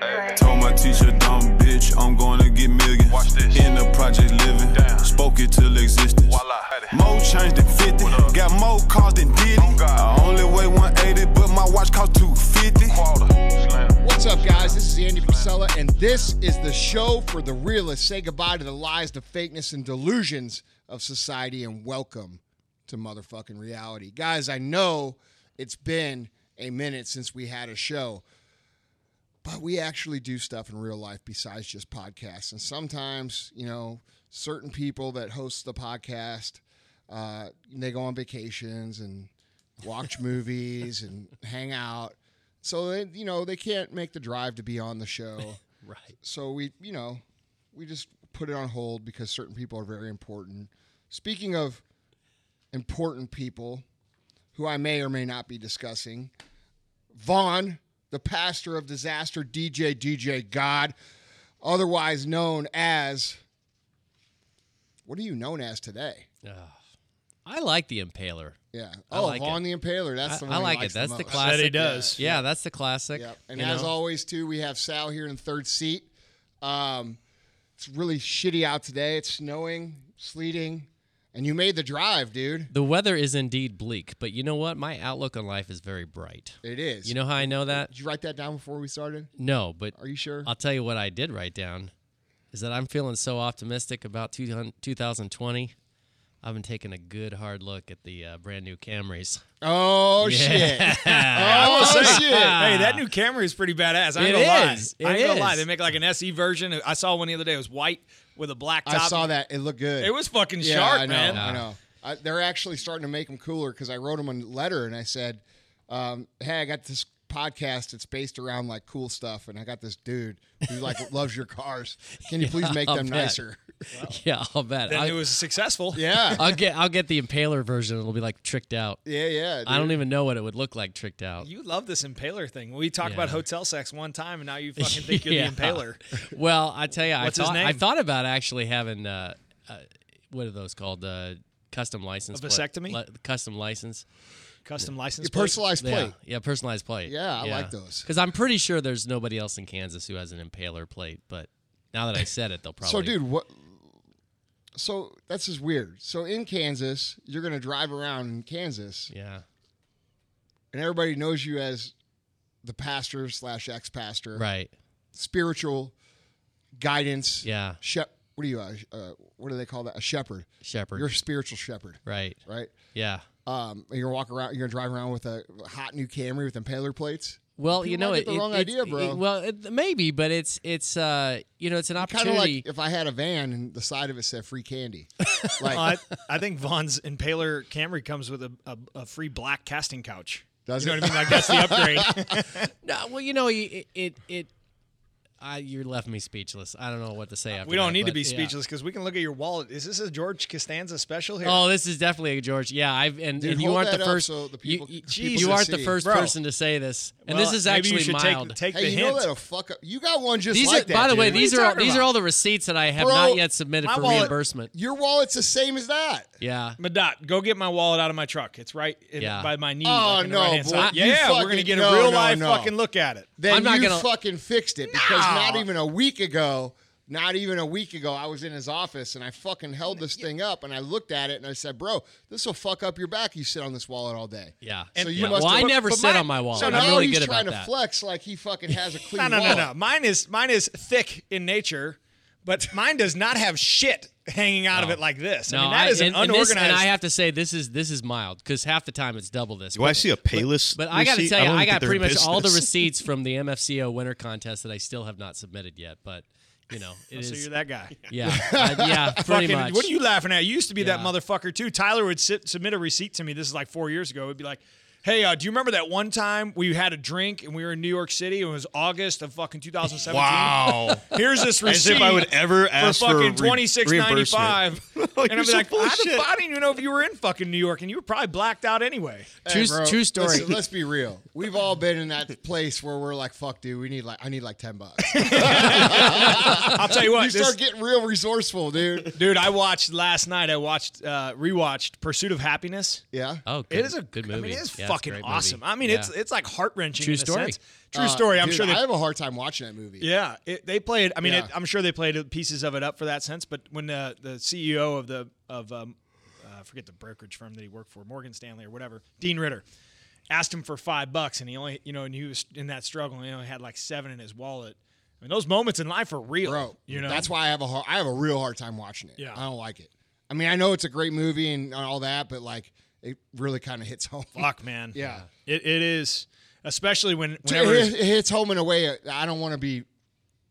gameplay. Told my teacher, dumb bitch, I'm gonna get millions. Watch this. In the project living, Damn. spoke it till existence. Voila. More change than 50, got more cars than Diddy. Oh, God. I only weigh 180, but my watch cost 250. Quarter. What's up, guys? This is Andy Frisella, and this is the show for the realists. Say goodbye to the lies, the fakeness, and delusions of society, and welcome to motherfucking reality. Guys, I know it's been a minute since we had a show, but we actually do stuff in real life besides just podcasts. And sometimes, you know, certain people that host the podcast, uh, they go on vacations and watch movies and hang out. So they, you know, they can't make the drive to be on the show. Right. So we, you know, we just put it on hold because certain people are very important. Speaking of important people who I may or may not be discussing, Vaughn, the pastor of disaster, DJ DJ God, otherwise known as what are you known as today? I like the Impaler. Yeah. I oh, like Vaughn it. the Impaler. That's I- the I one. he like it. That's the most. classic. he does. Yeah, that's the classic. Yep. And as know? always, too, we have Sal here in third seat. Um, it's really shitty out today. It's snowing, sleeting, and you made the drive, dude. the weather is indeed bleak, but you know what? My outlook on life is very bright. It is. You know how I know that? Did you write that down before we started? No, but Are you sure? I'll tell you what I did write down is that I'm feeling so optimistic about 2020. I've been taking a good hard look at the uh, brand new Camrys. oh shit! Oh shit! Hey, that new Camry is pretty badass. I ain't It gonna lie. is. I ain't It gonna lie. They make like an SE version. I saw one the other day. It was white with a black top. I saw that. It looked good. It was fucking yeah, sharp, I know, man. I know. I, they're actually starting to make them cooler because I wrote them a letter and I said, um, "Hey, I got this podcast. It's based around like cool stuff, and I got this dude who like loves your cars. Can you please make I'll them bet. nicer?" Yeah, I'll bet. Then I, it was successful. Yeah, I'll get I'll get the Impaler version. It'll be like tricked out. yeah, yeah. I don't even know what it would look like tricked out. You love this impaler thing. We talked about hotel sex one time, and now you fucking think you're Yeah. the impaler. Well, I tell you, I What's his thought I thought about actually having uh, uh, what are those called? Uh, custom license. A vasectomy? li- custom license. Custom license Your plate. personalized plate. Yeah, yeah, personalized plate. Yeah, I like those. Because I'm pretty sure there's nobody else in Kansas who has an impaler plate. But now that I said it, they'll probably. So, dude, what? So that's just weird. So in Kansas, you're gonna drive around in Kansas, Yeah. and everybody knows you as the pastor slash ex pastor, Right. spiritual guidance. Yeah. Shep. What do you? Uh, uh, what do they call that? A shepherd. Shepherd. You're a spiritual shepherd, right. right? Yeah. Um, you're gonna walk around. You're gonna drive around with a hot new Camry with impaler plates. Well, People you know, might it, get the it- wrong it's- idea, bro. it- well, it, maybe, but it's it's uh you know it's an opportunity. Kind of like if I had a van and the side of it said free candy. like, Well, I, I think Vaughn's Impaler Camry comes with a, a, a free black casting couch. Does you know what I mean? Like that's the upgrade. no, well, you know, it it, it I, you left me speechless. I don't know what to say uh, after. we don't that, need to be yeah. speechless because we can look at your wallet. Is this a George Costanza special here? Oh, this is definitely a George. Yeah, I've and, Dude, and you aren't the first. so the you, people- you- Jesus. you aren't the first Bro. person to say this, and Well, this is maybe actually you should mild. take, take hey, the you hint. know that'll fuck up. You got one just these like are, that. by the way, these are are you all, these are all the receipts that I have Bro, not yet submitted for wallet- reimbursement. Your wallet's the same as that. Yeah, Madot, go get my wallet out of my truck. It's right by my knee. Oh, like in the no, boy. Yeah, we're gonna get a real life fucking look at it. Then you fucking fixed it because No. Not even a week ago, not even a week ago, I was in his office and I fucking held this thing up and I looked at it and I said, "Bro, this will fuck up your back. You sit on this wallet all day." yeah. So you Yeah. must well, I have- never but sit my- on my wallet. So I'm now really he's good trying about to that. flex like he fucking has a clean No, no, no, wallet. no. Mine is mine is thick in nature, but mine does not have shit hanging out of it like this. No, I mean, that is an and, and this- unorganized. and I have to say this is this is mild because half the time it's double this. Do I see a Payless? But I got to tell you, don't I, got pretty in much all the receipts from the MFCEO winter contest that I still have not submitted yet. But you know, it is. so you're that guy. yeah, uh, yeah, pretty Fucking, much. what are you laughing at? You used to be that motherfucker too. Tyler would sit, submit a receipt to me. This is like four years ago. It'd be like, "Hey, uh, do you remember that one time we had a drink and we were in New York City? It was August of fucking 2017. Wow. Here's this receipt. As if I would ever ask for for fucking re- twenty six ninety five. reimbursement. and I'm so like, full of I, don't- shit. I didn't even know if you were in fucking New York, and you were probably blacked out anyway. True, Hey, bro, true story. Listen, let's be real. We've all been in that place where we're like, "Fuck, dude, we need like, I need like ten bucks." I'll tell you what, you this- start getting real resourceful, dude. dude. I watched last night. I watched, uh, rewatched Pursuit of Happiness. Yeah. oh, good, It is a good I movie. mean, it's Yeah, a fucking great movie. awesome. I mean, Yeah. it's it's like heart wrenching. True in a story. sense. True Uh, story. I'm dude, sure they I have a hard time watching that movie. Yeah, it, they played. I mean, Yeah. it, I'm sure they played pieces of it up for that sense. But when the the CEO of the of um, uh, I forget the brokerage firm that he worked for, Morgan Stanley or whatever, Dean Witter, asked him for five bucks, and he only you know, and he was in that struggle, and he only had like seven in his wallet. I mean, those moments in life are real, bro. You know, that's why I have a hard, I have a real hard time watching it. Yeah. I don't like it. I mean, I know it's a great movie and all that, but like, it really kind of hits home. Fuck, man. Yeah. it, it is, especially when It, whenever it hits home in a way I don't want to be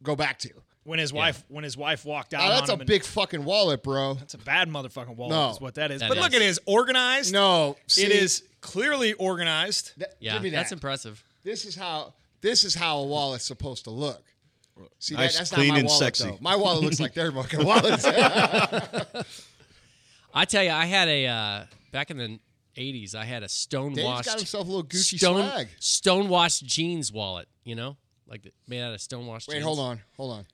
go back to. when his wife when his wife walked out. Oh, that's a on him and- big fucking wallet, bro. That's a bad motherfucking wallet. No. is what that is. That but look is. at it, it's organized. No, see, it is clearly organized. Th- Yeah, give me that. that's impressive. This is how this is how a wallet's supposed to look. See, Nice, that, that's clean, not my and wallet, sexy. though. My wallet looks like their fucking wallets. I tell you, I had a uh, back in the '80s. I had a Dave's stonewashed got himself a little Gucci stone swag. stonewashed jeans wallet. You know, like made out of stonewashed. Wait, jeans. Wait hold on, hold on.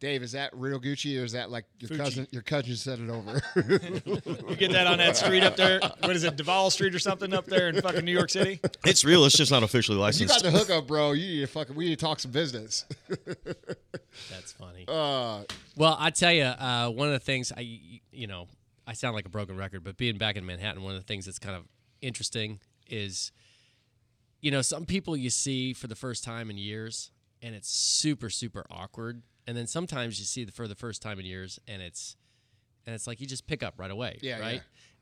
Dave, is that real Gucci or is that like your Fuji. cousin? Your cousin said it over. You get that on that street up there. What is it, Duval Street or something up there in fucking New York City? It's real. It's just not officially licensed. you licensed. got the hookup, bro. You need to fucking. We need to talk some business. That's funny. Uh, Well, I tell you, uh, one of the things I, you know, I sound like a broken record, but being back in Manhattan, one of the things that's kind of interesting is, you know, some people you see for the first time in years, and it's super, super awkward, and then sometimes you see the for the first time in years, and it's, and it's like you just pick up right away, Yeah, right. yeah.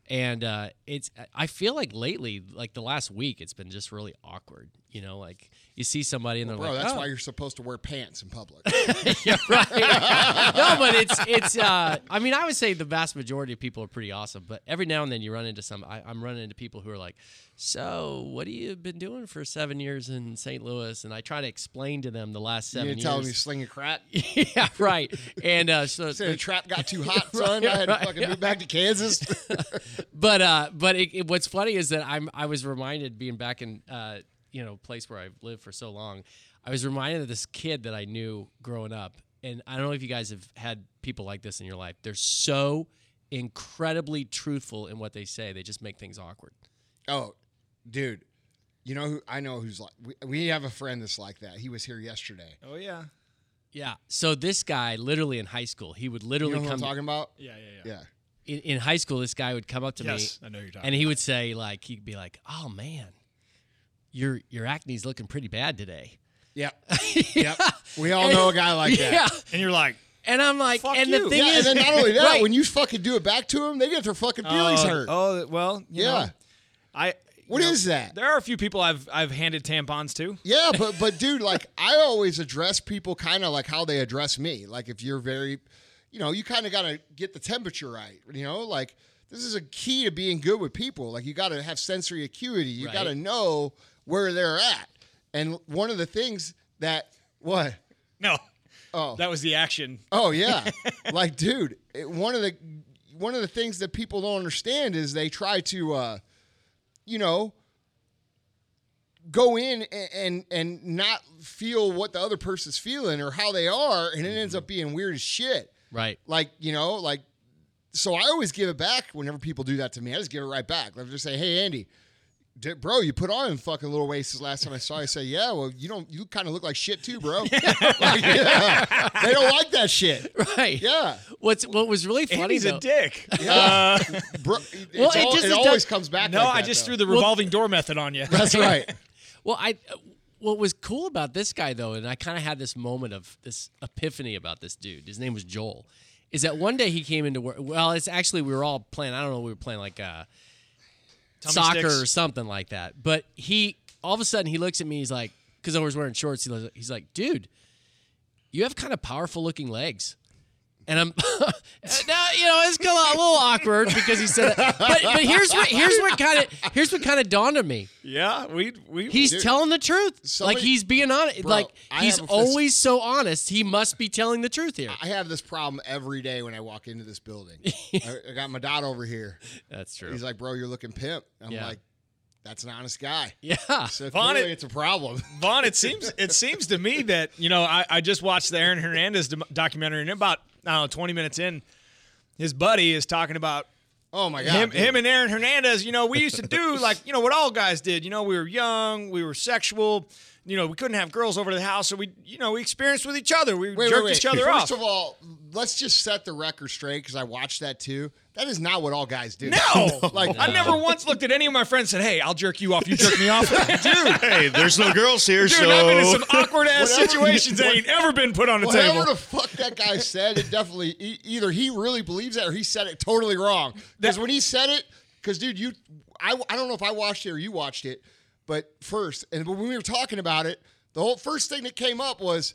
And uh, it's I feel like lately, like the last week, it's been just really awkward. You know, like you see somebody and they're bro, like, that's "Oh." why you're supposed to wear pants in public. yeah, right. no, but it's it's. Uh, I mean, I would say the vast majority of people are pretty awesome, but every now and then you run into some. I, I'm running into people who are like, "So, what have you been doing for seven years in St. Louis?" And I try to explain to them the last seven didn't tell me years. slinging crack. yeah, right. And uh, so, Said the trap got too hot, son. I had to fucking yeah. move back to Kansas. but uh, but it, it- what's funny is that I'm I was reminded being back in uh, you know place where I've lived for so long. I was reminded of this kid that I knew growing up, and I don't know if you guys have had people like this in your life. They're so incredibly truthful in what they say. They just make things awkward. oh, dude, you know who I know who's like. We, we have a friend that's like that. He was here yesterday. Oh yeah, Yeah. So this guy, literally in high school, he would You literally know who I'm come talking about? yeah, yeah, yeah. Yeah. in, in high school. This guy would come up to Yes, me I know you're talking. and he would say like he'd be like, "Oh man, your your acne's looking pretty bad today." Yep. yep. We all know a guy like that. Yeah. and you're like, And I'm like, Fuck and you. the thing Yeah, is, and then not only that, Right. when you fucking do it back to them, they get their fucking feelings oh, hurt. Oh well, you Yeah. know, I. What you is know, that? There are a few people I've I've handed tampons to. Yeah, but but dude, like I always address people kind of like how they address me. Like if you're very, you know, you kind of got to get the temperature right. You know, like this is a key to being good with people. Like you got to have sensory acuity. You Right. got to know where they're at. And one of the things that what? No, Oh, that was the action. Oh yeah, like dude, it, one of the one of the things that people don't understand is they try to, uh, you know, go in and, and and not feel what the other person's feeling or how they are, and it ends up being weird as shit. right? Like you know, like so I always give it back whenever people do that to me. I just give it right back. I just say, hey Andy. Di- Bro, you put on fucking little waists last time I saw you. I say, yeah, well, you don't. You kind of look like shit too, bro. Like, yeah. They don't like that shit. Right. Yeah. What's what was really funny Andy's though, a dick. Yeah. Bro, Well, it all- just it is always done- comes back. no, like I just though. threw the revolving door method on you. That's right. Well, I what was cool about this guy though, and I kind of had this moment of this epiphany about this dude. His name was Joel. Is that one day he came into work? Well, it's actually we were all playing. I don't know. We were playing like uh, Tummy soccer sticks. or something like that. But he all of a sudden he looks at me. He's like, because I was wearing shorts. He's like, dude, you have kind of powerful looking legs. And I'm now, you know, it's kind of a little awkward because he said that. But, but here's what here's what kind of here's what kind of dawned on me. Yeah, we we He's Dude, telling the truth. somebody- like he's being honest. Bro, like he's have a fist- always so honest. He must be telling the truth here. I have this problem every day when I walk into this building. I, I got my dad over here. That's true. He's like, "Bro, you're looking pimp." I'm Yeah. like, "That's an honest guy." yeah. So Vaughn, it- it's a problem. Vaughn, it seems it seems to me that you know I, I just watched the Aaron Hernandez documentary, and about I don't know twenty minutes in, his buddy is talking about Oh my god, him him and Aaron Hernandez. You know, we used to do like you know what all guys did. You know, we were young, we were sexual. You know, we couldn't have girls over to the house, so we, you know, we experienced with each other. We Wait, jerked wait, wait. each other First off. of all, let's just set the record straight because I watched that too. That is not what all guys do. no, like I never once looked at any of my friends and said, "Hey, I'll jerk you off. You jerk me off." Dude, Hey, there's no girls here, dude, so I've been in some awkward ass situations that ain't ever been put on the Whatever table. the fuck that guy said, it definitely e- either he really believes that or he said it totally wrong. Because when he said it, because dude, you, I, I don't know if I watched it or you watched it, but first, and when we were talking about it, the whole first thing that came up was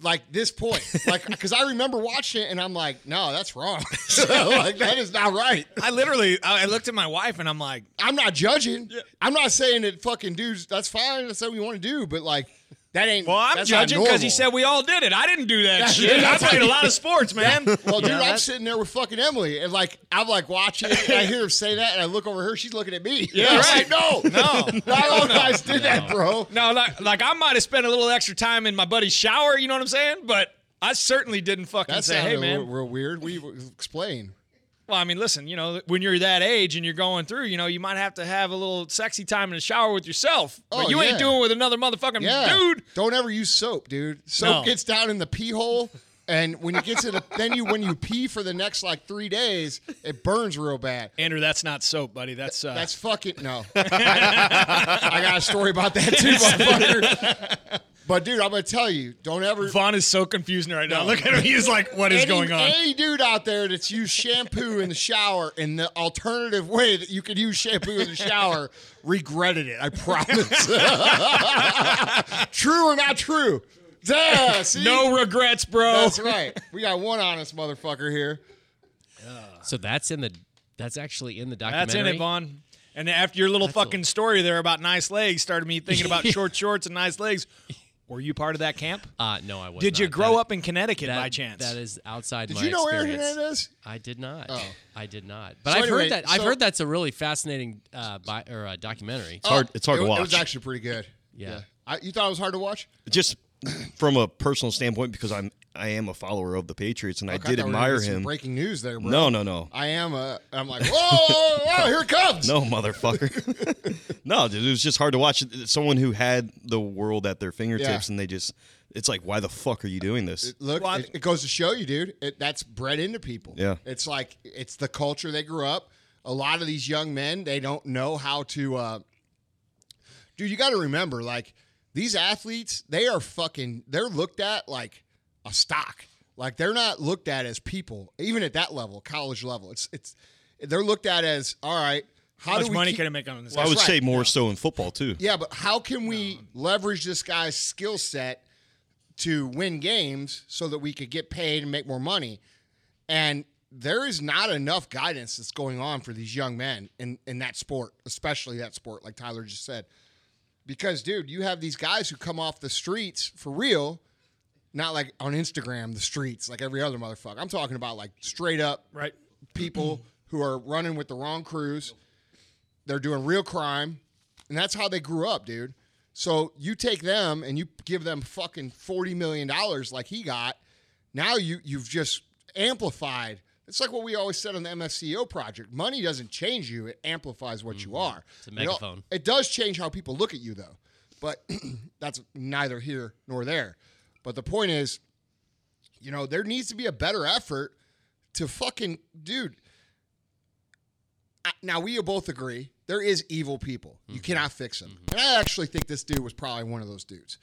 like this point, like because I remember watching it and I'm like, no, that's wrong. like that is not right. I literally, I looked at my wife and I'm like, I'm not judging. I'm not saying that fucking dudes. That's fine. That's what we want to do. But like, that ain't. "Well, I'm judging because he said we all did it. I didn't do that That's- shit. I played a lot of sports, man." Well, dude, Yeah, I'm sitting there with fucking Emily, and like I'm like watching it, and I hear him say that, and I look over her, she's looking at me. Yeah, I'm right. like, no, No. not all guys did that, bro. No, like, like I might have spent a little extra time in my buddy's shower. You know what I'm saying? But I certainly didn't fucking That say, sounded "Hey, a man." little real weird. We explain. Well, I mean, listen, you know, when you're that age and you're going through, you know, you might have to have a little sexy time in the shower with yourself. Oh, but you ain't doing it with another motherfucking Yeah, dude. Don't ever use soap, dude. Soap No. gets down in the pee hole. And when you get to the then you when you pee for the next like three days, it burns real bad. Andrew, that's not soap, buddy. That's uh, That's fucking no. I, I got a story about that too, motherfucker. But dude, I'm gonna tell you, don't ever Vaughn is so confusing right now. Look at him. He's like, "What is any, going on?" Any dude out there that's used shampoo in the shower in the alternative way that you could use shampoo in the shower regretted it. I promise. true or not true? Yeah, see? no regrets, bro. That's right. We got one honest motherfucker here. So that's in the that's actually in the documentary. That's in it, Vaughn. And after your little fucking story there about nice legs started me thinking about short shorts and nice legs. Were you part of that camp? Uh, no, I wasn't. Did you grow up in Connecticut by chance? That is outside Did my you know Aaron experience. Hernandez? I did not. Oh. I did not. But So I've anyway, heard that. I've heard that's a really fascinating uh, bi- or uh, documentary. it's hard. It's hard it, to watch. It was actually pretty good. Yeah. I, you thought it was hard to watch? Just from a personal standpoint, because I'm I am a follower of the Patriots, and I did thought we were admire gonna some him. Breaking news there, bro. No, no, no, I am a. I'm like, whoa, whoa, whoa, here it comes. no, motherfucker. no, dude, it was just hard to watch. Someone who had the world at their fingertips, Yeah. and they just. It's like, why the fuck are you doing this? Look, Well, I- it, it goes to show you, dude. It, that's bred into people. Yeah. it's like it's the culture they grew up. A lot of these young men, they don't know how to. Uh, dude, you got to remember, like these athletes, they are fucking. They're looked at like a stock. Like they're not looked at as people, even at that level, college level. It's it's. They're looked at as all right. How, How do much we money keep- can I make on this? I would right, say more so in football too. yeah, but how can we leverage this guy's skill set to win games so that we could get paid and make more money? And there is not enough guidance that's going on for these young men in, in that sport, especially that sport, like Tyler just said. Because, dude, you have these guys who come off the streets for real, not like on Instagram, the streets, like every other motherfucker. I'm talking about like straight up right. people who are running with the wrong crews. They're doing real crime, and that's how they grew up, dude. So you take them and you give them fucking forty million dollars like he got. Now you you've just amplified. It's like what we always said on the MFCEO project. Money doesn't change you; it amplifies what you mm-hmm. are. It's a It megaphone. It does change how people look at you, though. But that's neither here nor there. But the point is, you know, there needs to be a better effort to fucking dude. I- Now we both agree there is evil people. You mm-hmm. cannot fix them, mm-hmm. and I actually think this dude was probably one of those dudes.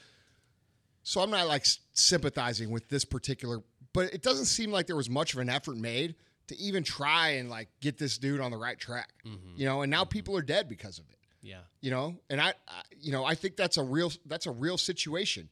So I'm not like sympathizing with this particular, but it doesn't seem like there was much of an effort made to even try and like get this dude on the right track. Mm-hmm. You know, and now mm-hmm. people are dead because of it Yeah. you know? And I, I you know i think that's a real that's a real situation.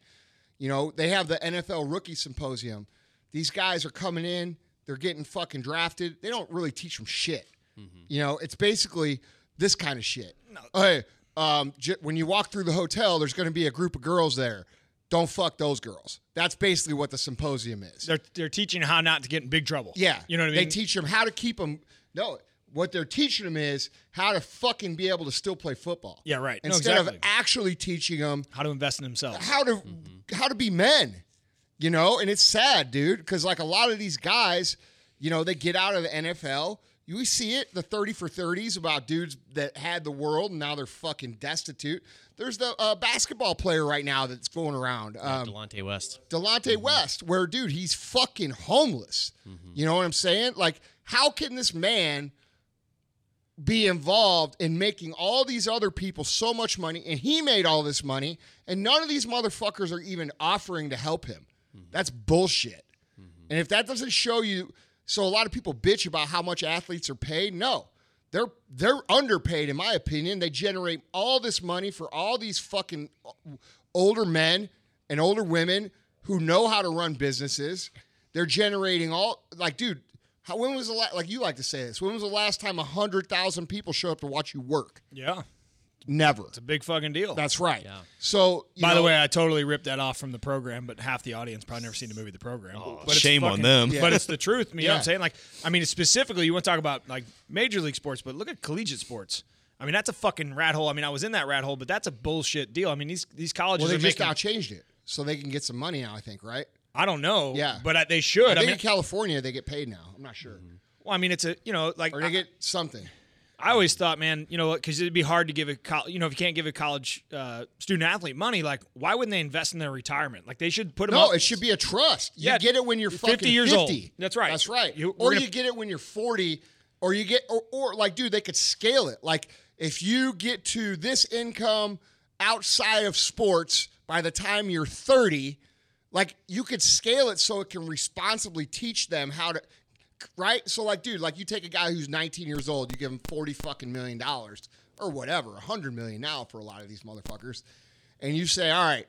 You know they have the nfl rookie symposium. These guys are coming in. They're getting fucking drafted. They don't really teach them shit. Mm-hmm. You know it's basically this kind of shit. Hey um, j- when you walk through the hotel there's going to be a group of girls there don't fuck those girls that's basically what the symposium is They're they're teaching how not to get in big trouble. yeah. You know what I mean? They teach them how to keep them. No, what they're teaching them is how to fucking be able to still play football. Yeah, right. No, Instead of actually teaching them how to invest in themselves. how to mm-hmm. how to be men. You know, and it's sad, dude, because like a lot of these guys, you know, they get out of the NFL. You see it, the 30 for 30s about dudes that had the world and now they're fucking destitute. There's the uh, basketball player right now that's going around. Um, Delonte West. Delonte West, where dude, he's fucking homeless. You know what I'm saying? Like, how can this man be involved in making all these other people so much money and he made all this money and none of these motherfuckers are even offering to help him? That's bullshit. And if that doesn't show you so a lot of people bitch about how much athletes are paid. No. They're they're underpaid in my opinion. They generate all this money for all these fucking uh, older men and older women who know how to run businesses. They're generating all like, dude. How when was the last like you like to say this? When was the last time hundred thousand people show up to watch you work? Yeah, Never. it's a big fucking deal. That's right. Yeah. So you By the way, I totally ripped that off from the program, but half the audience probably never seen the movie The Program. Oh, but it's shame on them. But it's the truth. You know what I'm saying? Like, I mean, specifically, you want to talk about like major league sports, but look at collegiate sports. I mean, that's a fucking rat hole. I mean, I was in that rat hole, but that's a bullshit deal. I mean, these these colleges well, they are just making. now changed it so they can get some money now. I think right. I don't know. Yeah. but I, they should. I I, think mean, in California they get paid now. I'm not sure, well, I mean, it's a you know like or they I- get something. I always thought, man, you know, because it'd be hard to give a, col- you know, if you can't give a college uh, student athlete money, like, why wouldn't they invest in their retirement? Like, they should put them. No, up. it should be a trust. You Yeah, get it when you're 50 fucking years 50. old. That's right. That's right. You- or gonna- you get it when you're 40, or you get, or, or like, dude, they could scale it. Like, if you get to this income outside of sports by the time you're 30, like, you could scale it so it can responsibly teach them how to, right? So, like, dude, like, you take a guy who's 19 years old, you give him 40 fucking million dollars or whatever, 100 million now for a lot of these motherfuckers, and you say, all right,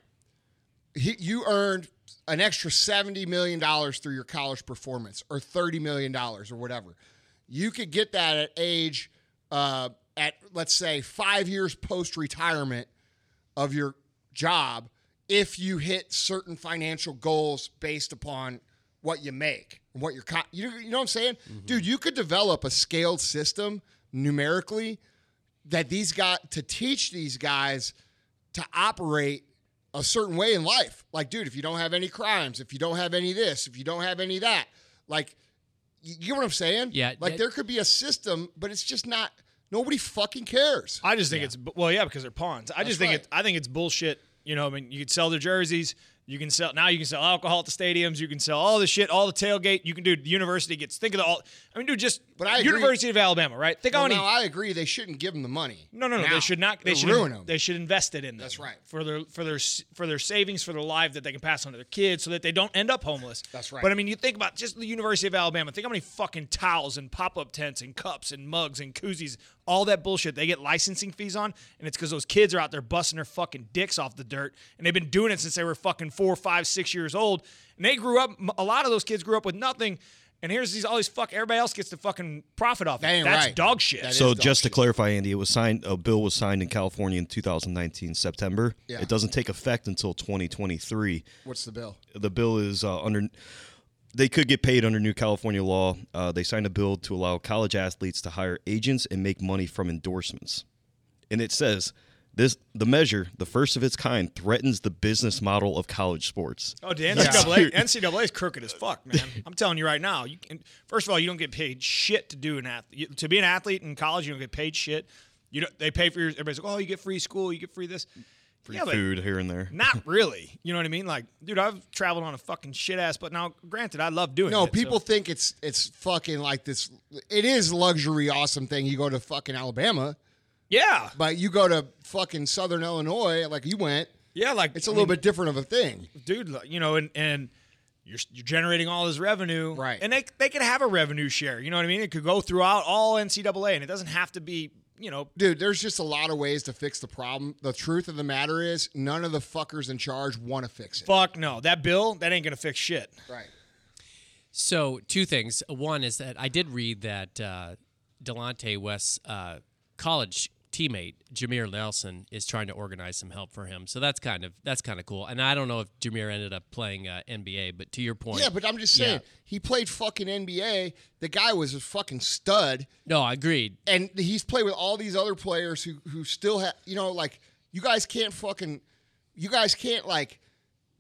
he, you earned an extra $70 million through your college performance or $30 million or whatever. You could get that at age, uh, at let's say five years post retirement of your job if you hit certain financial goals based upon what you make and what your co- you, you know what I'm saying? Mm-hmm. Dude, you could develop a scaled system numerically that these got to teach these guys to operate a certain way in life. Like, dude, if you don't have any crimes, if you don't have any this, if you don't have any that, like, you you get what I'm saying? Yeah, Like, that- there could be a system, but it's just not. Nobody fucking cares. I just think it's well, yeah, because they're pawns. I just think right. it. I think it's bullshit. You know, I mean, you could sell their jerseys. You can sell now. You can sell alcohol at the stadiums. You can sell all the shit, all the tailgate. You can do. The university gets. Think of the all. I mean, dude, just. But I agree. University of Alabama, right? Think how Well, many. now I agree. They shouldn't give them the money. no, no, no. Now. They should not. They should ruin them. They should invest it in them. That's right. For their for their for their savings for their life that they can pass on to their kids, so that they don't end up homeless. That's right. But I mean, you think about just the University of Alabama. Think how many fucking towels and pop up tents and cups and mugs and koozies, all that bullshit they get licensing fees on, and it's because those kids are out there busting their fucking dicks off the dirt, and they've been doing it since they were fucking four, five, six years old, and they grew up. A lot of those kids grew up with nothing. And here's these all these fuck. Everybody else gets to fucking profit off it. That ain't That's right. dog shit. That is So dog just to clarify, Andy, it was signed. A bill was signed in California in 2019 September. Yeah. It doesn't take effect until 2023. What's the bill? The bill is uh, under. They could get paid under new California law. Uh, they signed a bill to allow college athletes to hire agents and make money from endorsements. And it says this: the measure, the first of its kind, threatens the business model of college sports. Oh, the NCAA, NCAA is crooked as fuck, man. I'm telling you right now. You can, first of all, you don't get paid shit to do an athlete. To be an athlete in college, you don't get paid shit. You don't. They pay for your. Everybody's like, oh, you get free school, you get free this, Free Yeah, food here and there. Not really. You know what I mean? Like, dude, I've traveled on a fucking shit ass. But now, granted, I love doing. No, it, so- people think it's it's fucking like this. It is luxury, awesome thing. You go to fucking Alabama, Yeah, but you go to fucking Southern Illinois, like you went. yeah. Like It's a I little mean, bit different of a thing. dude. You know, and and. You're, you're generating all this revenue, Right. And they they could have a revenue share. You know what I mean? It could go throughout all NCAA, and it doesn't have to be, you know, Dude, there's just a lot of ways to fix the problem. The truth of the matter is, none of the fuckers in charge want to fix it. Fuck no. That bill, that ain't gonna fix shit. Right. So two things. One is that I did read that uh, Delonte West's uh, college teammate Jameer Nelson is trying to organize some help for him. So that's kind of that's kind of cool. And I don't know if Jameer ended up playing uh, NBA, but to your point, Yeah, but I'm just saying, Yeah. he played fucking NBA. The guy was a fucking stud, no, I agreed. and he's played with all these other players who who still have, you know, like you guys can't fucking, you guys can't like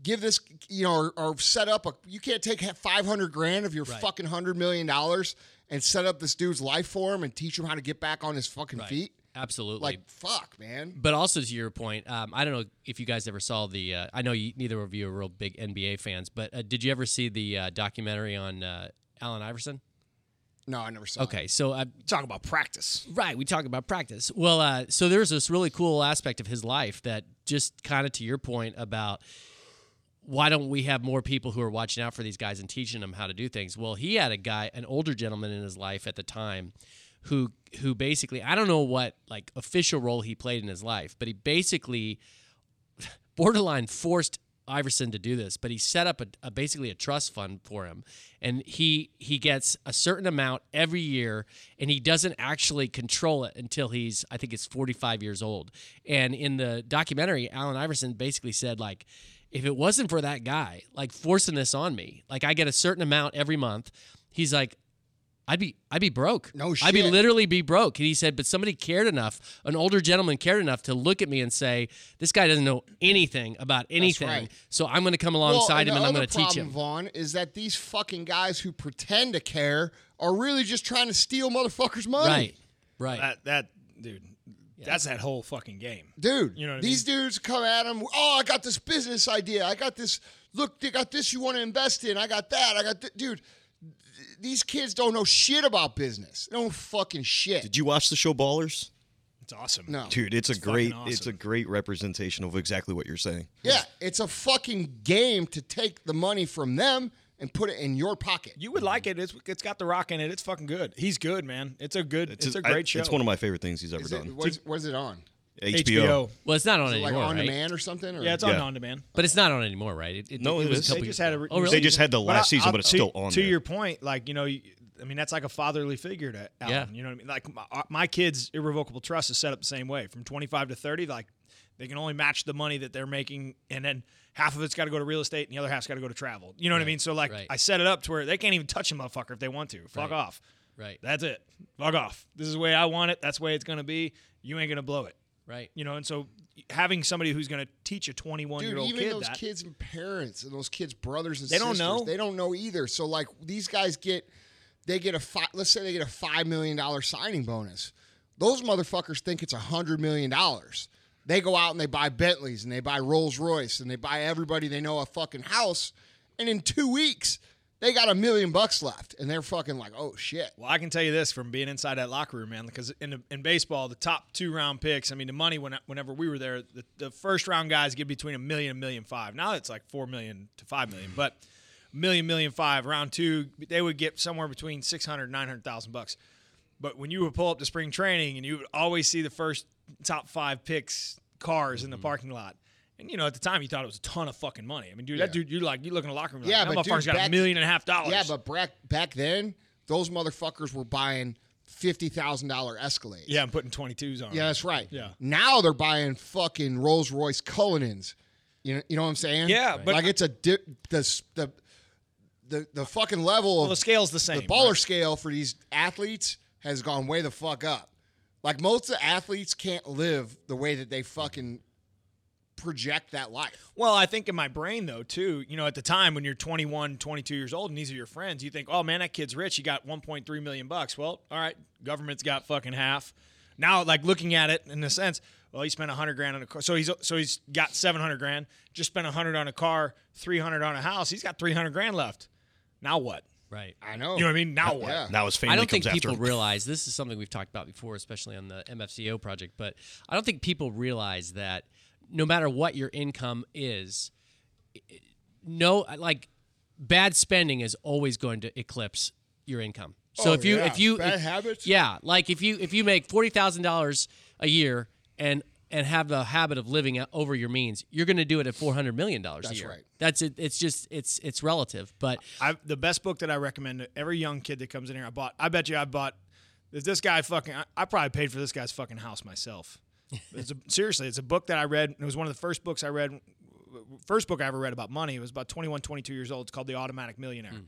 give this, you know, or, or set up a. You can't take five hundred grand of your Right. fucking hundred million dollars and set up this dude's life for him and teach him how to get back on his fucking Right. feet. Absolutely. Like fuck, man. But also to your point, um, I don't know if you guys ever saw the. Uh, I know you, neither of you are real big NBA fans, but uh, did you ever see the uh, documentary on uh, Allen Iverson? No, I never saw. it. Okay, so uh, Talk about practice. right, we talk about practice. Well, uh, so there's this really cool aspect of his life that just kind of to your point about why don't we have more people who are watching out for these guys and teaching them how to do things? Well, he had a guy, an older gentleman in his life at the time, who who basically I don't know what like official role he played in his life, but he basically borderline forced Iverson to do this, but he set up a, a basically a trust fund for him, and he he gets a certain amount every year, and he doesn't actually control it until he's I think it's 45 years old. And in the documentary, Allen Iverson basically said like, if it wasn't for that guy like forcing this on me, like I get a certain amount every month, he's like. I'd be I'd be broke. No shit. I'd be literally be broke. And he said, but somebody cared enough, an older gentleman cared enough to look at me and say, this guy doesn't know anything about anything. right. So I'm going to come Well, alongside him and I'm going to teach him. Vaughn, is that these fucking guys who pretend to care are really just trying to steal motherfuckers' money. Right. Right. That that dude. That's that whole fucking game. Dude, You know what I these dudes come at him. Oh, I got this business idea. I got this. Look, they got this you want to invest in. I got that. I got th- dude. Th- These kids don't know shit about business. They don't fucking shit. Did you watch the show Ballers? It's awesome. No. Dude, it's, a great awesome. it's a great representation of exactly what you're saying. Yeah, it's a fucking game to take the money from them and put it in your pocket. You would like it. It's it's got the rock in it. It's fucking good. He's good, man. It's a good. It's, a I- great show. It's one of my favorite things he's ever Is done. it, what, is, what is it on? HBO. well, it's not on Is it like anymore, on right? demand or something? Or? Yeah, it's on Yeah. on demand. But it's not on anymore, right? It, it, No, it it was is. a couple They just years had a re- Oh, really? They just had the But last I- season, I'll- but it's to- still on To there. your point, like you know, you, I mean, that's like a fatherly figure to Allen. Yeah. You know what I mean? Like my, uh, my kids' irrevocable trust is set up the same way. From 25 to 30, like they can only match the money that they're making, and then half of it's got to go to real estate, and the other half's got to go to travel. You know what I mean? So like, right. I set it up to where they can't even touch a motherfucker if they want to. Fuck Right. off. Right. That's it. Fuck off. This is the way I want it. That's the way it's gonna be. You ain't gonna blow it. Right. You know, and so having somebody who's going to teach a 21 Dude, year old even kid those that kids and parents and those kids' brothers and They don't know. They don't know either. So like these guys get, they get a five. Let's say they get a five million dollar signing bonus. Those motherfuckers think it's a hundred million dollars. They go out and they buy Bentleys and they buy Rolls Royce and they buy everybody they know a fucking house, and in two weeks they got a million bucks left, and they're fucking like, oh shit. Well, I can tell you this from being inside that locker room, man. Because in the, in baseball, the top two round picks, I mean, the money when whenever we were there, the, the first round guys get between a million and a million five. Now it's like four million to five million, but a million, million five. Round two, they would get somewhere between six hundred, nine hundred thousand bucks. But when you would pull up to spring training and you would always see the first top five picks cars in the mm-hmm. parking lot. And you know, at the time, you thought it was a ton of fucking money. I mean, dude, that Yeah. dude, you like, you look in the locker room, like, Yeah, that but dude, motherfucker's got back- a million and a half dollars. Yeah, but back back then, those motherfuckers were buying fifty thousand dollar Escalades. yeah, I'm putting 22s on. Yeah, that's right. Yeah. Now they're buying fucking Rolls Royce Cullinans. You know, you know what I'm saying? Yeah, Right. but- like it's a di- the s- the the the fucking level Well, of the scale's the same. the baller right? scale for these athletes has gone way the fuck up. Like most of the athletes can't live the way that they fucking project that life. Well, I think in my brain though too, you know, at the time when you're 21, 22 years old and these are your friends, you think, "Oh man, that kid's rich. He got 1.3 million bucks." Well, all right, government's got fucking half. Now, like looking at it in a sense, well, he spent 100 grand on a car. So he's so he's got 700 grand, just spent 100 on a car, 300 on a house. He's got 300 grand left. Now what? Right. I know. You know what I mean? Now what? Yeah. Now his family I don't think people after him. realize this is something we've talked about before, especially on the MFCEO project. But I don't think people realize that no matter what your income is, no, like bad spending is always going to eclipse your income. So Oh, if you yeah. if you Bad if- habits? yeah, like if you if you make forty thousand dollars a year and and have the habit of living over your means, you're going to do it at four hundred million dollars a That's year. right. That's it. It's just it's it's relative, but I the best book that I recommend to every young kid that comes in here. I bought. I bet you I bought. If this guy fucking, I, I probably paid for this guy's fucking house myself. It's a, seriously, it's a book that I read. It was one of the first books I read. First book I ever read about money. It was about 21, 22 years old. It's called The Automatic Millionaire, hmm.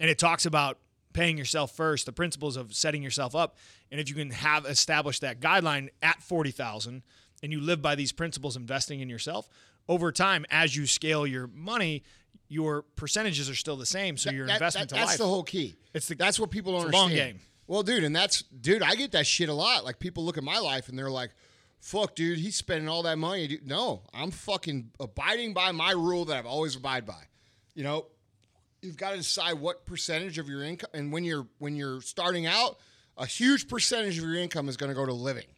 and it talks about paying yourself first, the principles of setting yourself up, and if you can have established that guideline at forty thousand, and you live by these principles, investing in yourself. over time, as you scale your money, your percentages are still the same. So your That- investment that- to that's life. the whole key. It's the- that's what people don't it's a long game. Well, dude, and that's dude. I get that shit a lot. Like people look at my life and they're like, "Fuck, dude, he's spending all that money." Dude, no, I'm fucking abiding by my rule that I've always abide by. You know, you've got to decide what percentage of your income, and when you're when you're starting out, a huge percentage of your income is going to go to living.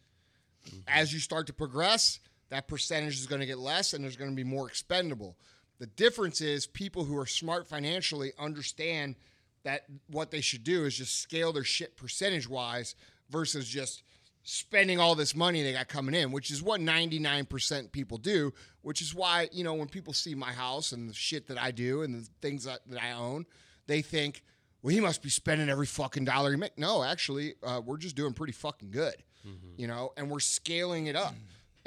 Mm-hmm. As you start to progress, that percentage is going to get less, and there's going to be more expendable. The difference is people who are smart financially understand that what they should do is just scale their shit percentage wise versus just spending all this money they got coming in, which is what 99% people do, which is why, you know, when people see my house and the shit that I do and the things that, that I own, they think, well, he must be spending every fucking dollar he makes. No, actually, uh, we're just doing pretty fucking good, you know, and we're scaling it up.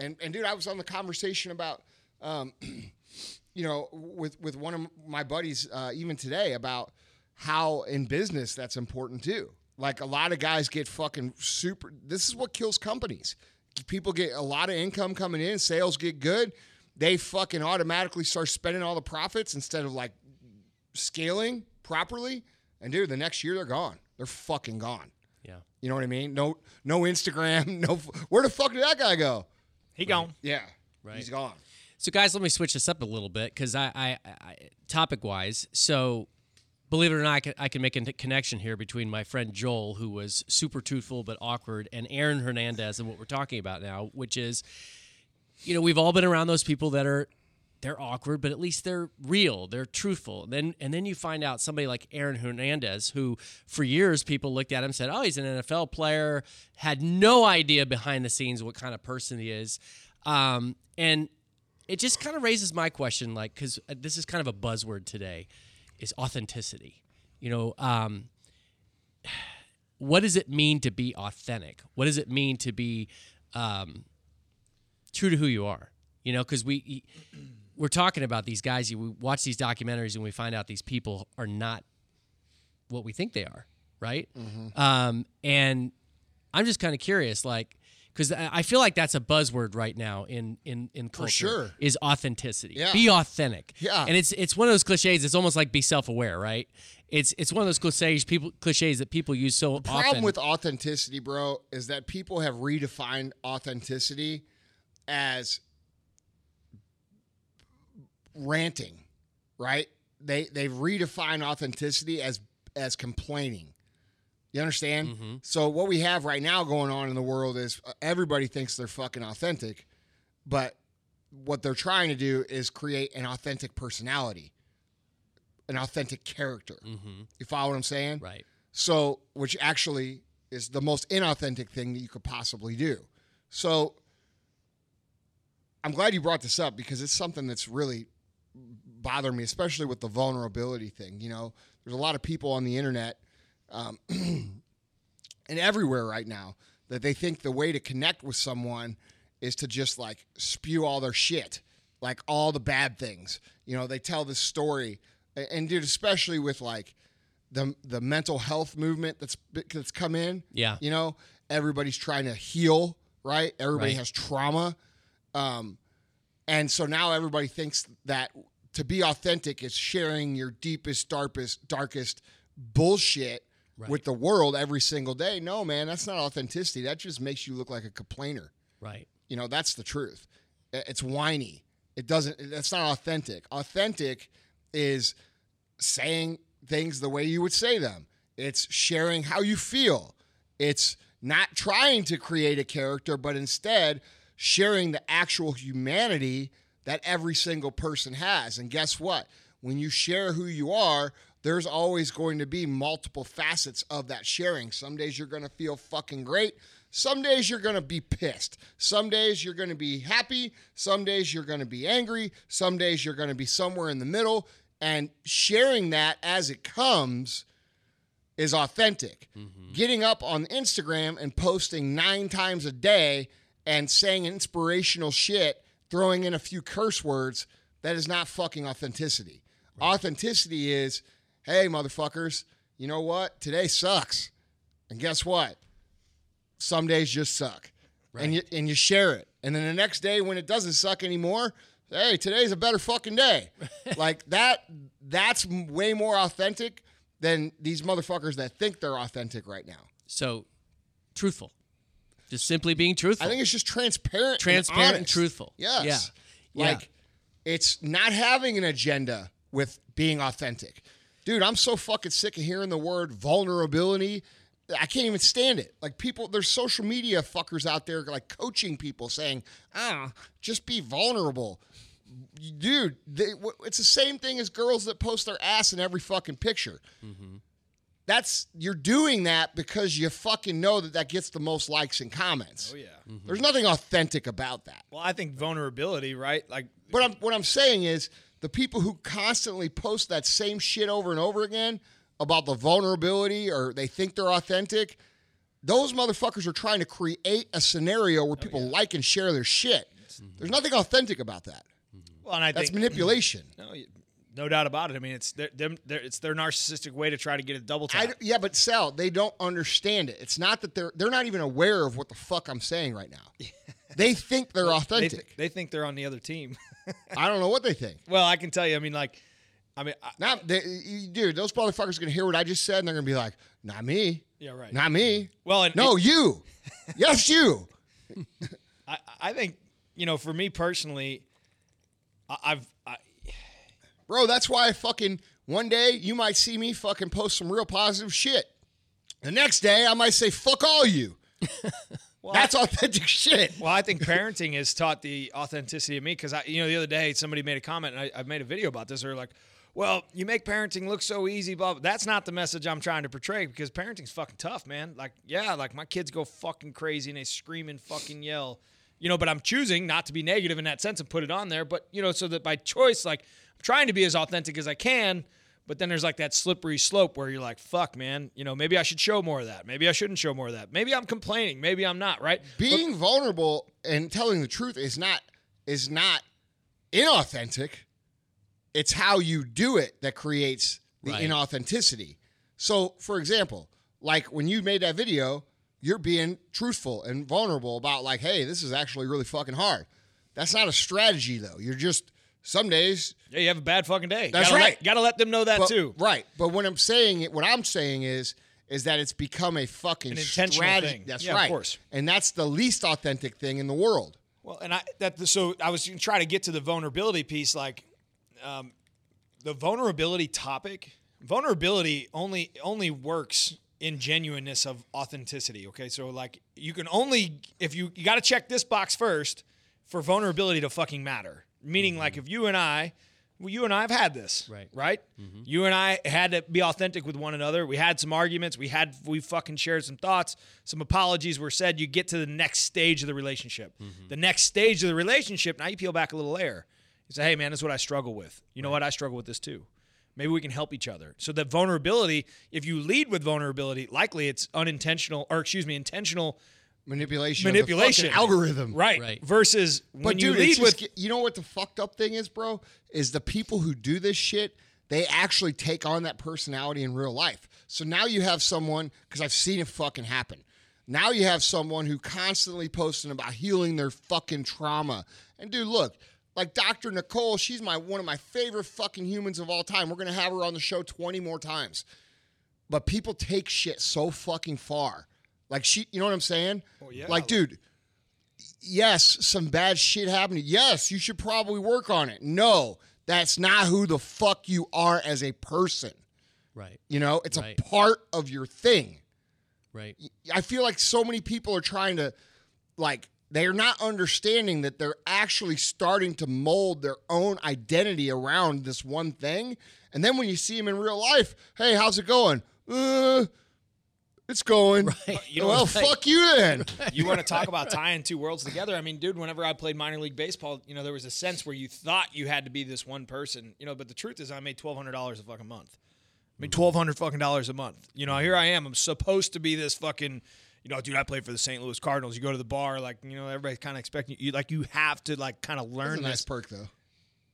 And, and dude, I was on the conversation about, um, you know, with with one of my buddies uh, even today about how in business that's important too. Like a lot of guys get fucking super. This is what kills companies. People get a lot of income coming in, sales get good, they fucking automatically start spending all the profits instead of like scaling properly. And dude, the next year they're gone. They're fucking gone. Yeah. You know what I mean? No, no Instagram. No, where the fuck did that guy go? he gone. Yeah, Right. He's gone. So, guys, let me switch this up a little bit because I, I, I topic wise. So, believe it or not, I can, I can make a connection here between my friend Joel, who was super truthful but awkward, and Aaron Hernandez, and what we're talking about now, which is, you know, we've all been around those people that are they're awkward, but at least they're real, they're truthful. And then and then you find out somebody like Aaron Hernandez, who for years people looked at him said, "Oh, he's an NFL player," had no idea behind the scenes what kind of person he is, um, and it just kind of raises my question, like, because this is kind of a buzzword today, is authenticity. You know, um, what does it mean to be authentic? What does it mean to be um, true to who you are? You know, because we we're talking about these guys. You we watch these documentaries and we find out these people are not what we think they are, right? Um, and I'm just kind of curious, like, because I feel like that's a buzzword right now in in in culture. sure. is authenticity. Yeah. Be authentic. Yeah. and it's it's one of those cliches. It's almost like be self aware, right? It's it's one of those cliches people cliches that people use so often. The problem often. with authenticity, bro, is that people have redefined authenticity as ranting, right? They they've redefined authenticity as as complaining. You understand? Mm-hmm. So what we have right now going on in the world is uh, everybody thinks they're fucking authentic, but what they're trying to do is create an authentic personality, an authentic character. You follow what I'm saying? Mm-hmm. right. So, which actually is the most inauthentic thing that you could possibly do. So, I'm glad you brought this up because it's something that's really bothered me, especially with the vulnerability thing. You know, there's a lot of people on the internet um, and everywhere right now that they think the way to connect with someone is to just like spew all their shit, like all the bad things. You know, they tell this story, and dude, especially with like the the mental health movement that's that's come in. Yeah. you know, everybody's trying to heal, right? Everybody Right. has trauma, um, and so now everybody thinks that to be authentic is sharing your deepest, darkest, darkest bullshit with the world every single day. No, man, that's not authenticity. That just makes you look like a complainer. Right. You know, that's the truth. It's whiny. It doesn't. That's not authentic. Authentic is saying things the way you would say them. It's sharing how you feel. It's not trying to create a character, but instead sharing the actual humanity that every single person has. And guess what? When you share who you are, there's always going to be multiple facets of that sharing. Some days you're going to feel fucking great. Some days you're going to be pissed. Some days you're going to be happy. Some days you're going to be angry. Some days you're going to be somewhere in the middle. And sharing that as it comes is authentic. Mm-hmm. Getting up on Instagram and posting nine times a day and saying inspirational shit, throwing in a few curse words, that is not fucking authenticity. Authenticity is, hey, motherfuckers, you know what? Today sucks. And guess what? Some days just suck. And you and you share it. And then the next day when it doesn't suck anymore, hey, today's a better fucking day. like that that's way more authentic than these motherfuckers that think they're authentic right now. So, truthful. Just simply being truthful. I think it's just transparent, Transparent and honest. truthful. Yes. Yeah. Like Yeah. it's not having an agenda with being authentic. Dude, I'm so fucking sick of hearing the word vulnerability. I can't even stand it. Like people, there's social media fuckers out there like coaching people saying, ah, just be vulnerable. Dude, they, w- it's the same thing as girls that post their ass in every fucking picture. That's you're doing that because you fucking know that that gets the most likes and comments. Oh yeah. There's nothing authentic about that. Well, I think vulnerability, right? Like But I'm, what I'm saying is the people who constantly post that same shit over and over again about the vulnerability or they think they're authentic, those motherfuckers are trying to create a scenario where oh, people like and share their shit. There's mm-hmm. nothing authentic about that. Mm-hmm. well, and I That's think manipulation. no, no doubt about it. I mean, it's their, them, their, it's their narcissistic way to try to get a double I, tap. yeah, but Sal, they don't understand it. It's not that they're they're not even aware of what the fuck I'm saying right now. They think they're they, authentic. th- they think they're on the other team. I don't know what they think. well, I can tell you. I mean, like, I mean, I, Not, they, dude. Those motherfuckers are gonna hear what I just said, and they're gonna be like, "Not me, yeah, right. not me." well, and No, you. yes, you. I, I think you know, for me personally, I, I've I, Bro, that's why I fucking one day you might see me fucking post some real positive shit. The next day I might say fuck all you. that's authentic shit. Well, I think parenting has taught the authenticity of me because I, you know, the other day somebody made a comment and I, I made a video about this. They're like, "Well, you make parenting look so easy." Blah, blah. That's not the message I'm trying to portray because parenting's fucking tough, man. Like, yeah, like my kids go fucking crazy and they scream and fucking yell, you know. But I'm choosing not to be negative in that sense and put it on there. But you know, so that by choice, like I'm trying to be as authentic as I can. But then there's like that slippery slope where you're like, fuck, man, you know, maybe I should show more of that. Maybe I shouldn't show more of that. Maybe I'm complaining. Maybe I'm not, right? Being vulnerable and telling the truth is not is not inauthentic. It's how you do it that creates the Right. inauthenticity. So, for example, like when you made that video, you're being truthful and vulnerable about like, hey, this is actually really fucking hard. That's not a strategy though. You're just some days Yeah, you have a bad fucking day. That's gotta right. Let, gotta let them know that but, too. Right. But what I'm saying, what I'm saying is, is that it's become a fucking An intentional strategy. thing. That's Yeah, of course. And that's the least authentic thing in the world. Well, and I that so I was trying to to get to the vulnerability piece, like um, the vulnerability topic. Vulnerability only only works in genuineness of authenticity. Okay, so like you can only if you you got to check this box first for vulnerability to fucking matter. Meaning, like mm-hmm. if you and I. Well, you and I have had this, Right. Right. Mm-hmm. You and I had to be authentic with one another. We had some arguments. We had we fucking shared some thoughts. Some apologies were said. You get to the next stage of the relationship. Mm-hmm. The next stage of the relationship. Now you peel back a little layer. You say, "Hey, man, this is what I struggle with. You know what? I struggle with this too. Maybe we can help each other." So that vulnerability, if you lead with vulnerability, likely it's unintentional, or excuse me, intentional Manipulation. manipulation algorithm. right? Right. Versus But when you dude, it's lead with you know what the fucked up thing is, bro? Is the people who do this shit, they actually take on that personality in real life. So now you have someone, because I've seen it fucking happen. Now you have someone who constantly posting about healing their fucking trauma. And dude, look, like Dr. Nicole, she's my one of my favorite fucking humans of all time. We're gonna have her on the show 20 more times. But people take shit so fucking far. Like she, you know what I'm saying? Oh, yeah. Like, dude, yes, some bad shit happened. Yes, you should probably work on it. No, that's not who the fuck you are as a person. Right. You know, it's Right. a part of your thing. Right. I feel like so many people are trying to, like, they're not understanding that they're actually starting to mold their own identity around this one thing. And then when you see them in real life, hey, how's it going? Uh, it's going. You know well, what's fuck you then. you want to talk about tying two worlds together? I mean, dude, whenever I played minor league baseball, you know, there was a sense where you thought you had to be this one person, you know, but the truth is I made twelve hundred dollars a fucking month. I made twelve hundred fucking dollars a month. You know, here I am. I'm supposed to be this fucking you know, dude, I played for the St. Louis Cardinals. You go to the bar, like, you know, everybody's kind of expecting you, like, you have to, like, kind of That's learn a nice this. perk, though.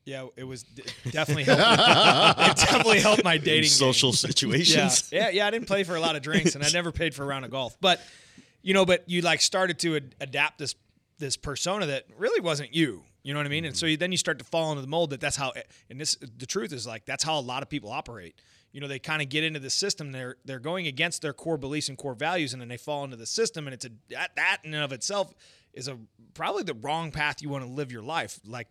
Yeah, it was it definitely helped. it definitely helped my dating game. social Yeah, situations. yeah, yeah. yeah, I didn't play for a lot of drinks, and I never paid for a round of golf. But you know, but you like started to ad- adapt this this persona that really wasn't you. You know what I mean? And so mm-hmm. you, then you start to fall into the mold that that's how. Eh, and this, the truth is like that's how a lot of people operate. You know, they kind of get into the system. They're they're going against their core beliefs and core values, and then they fall into the system. And it's a that, that in and of itself is a probably the wrong path you want to live your life. Like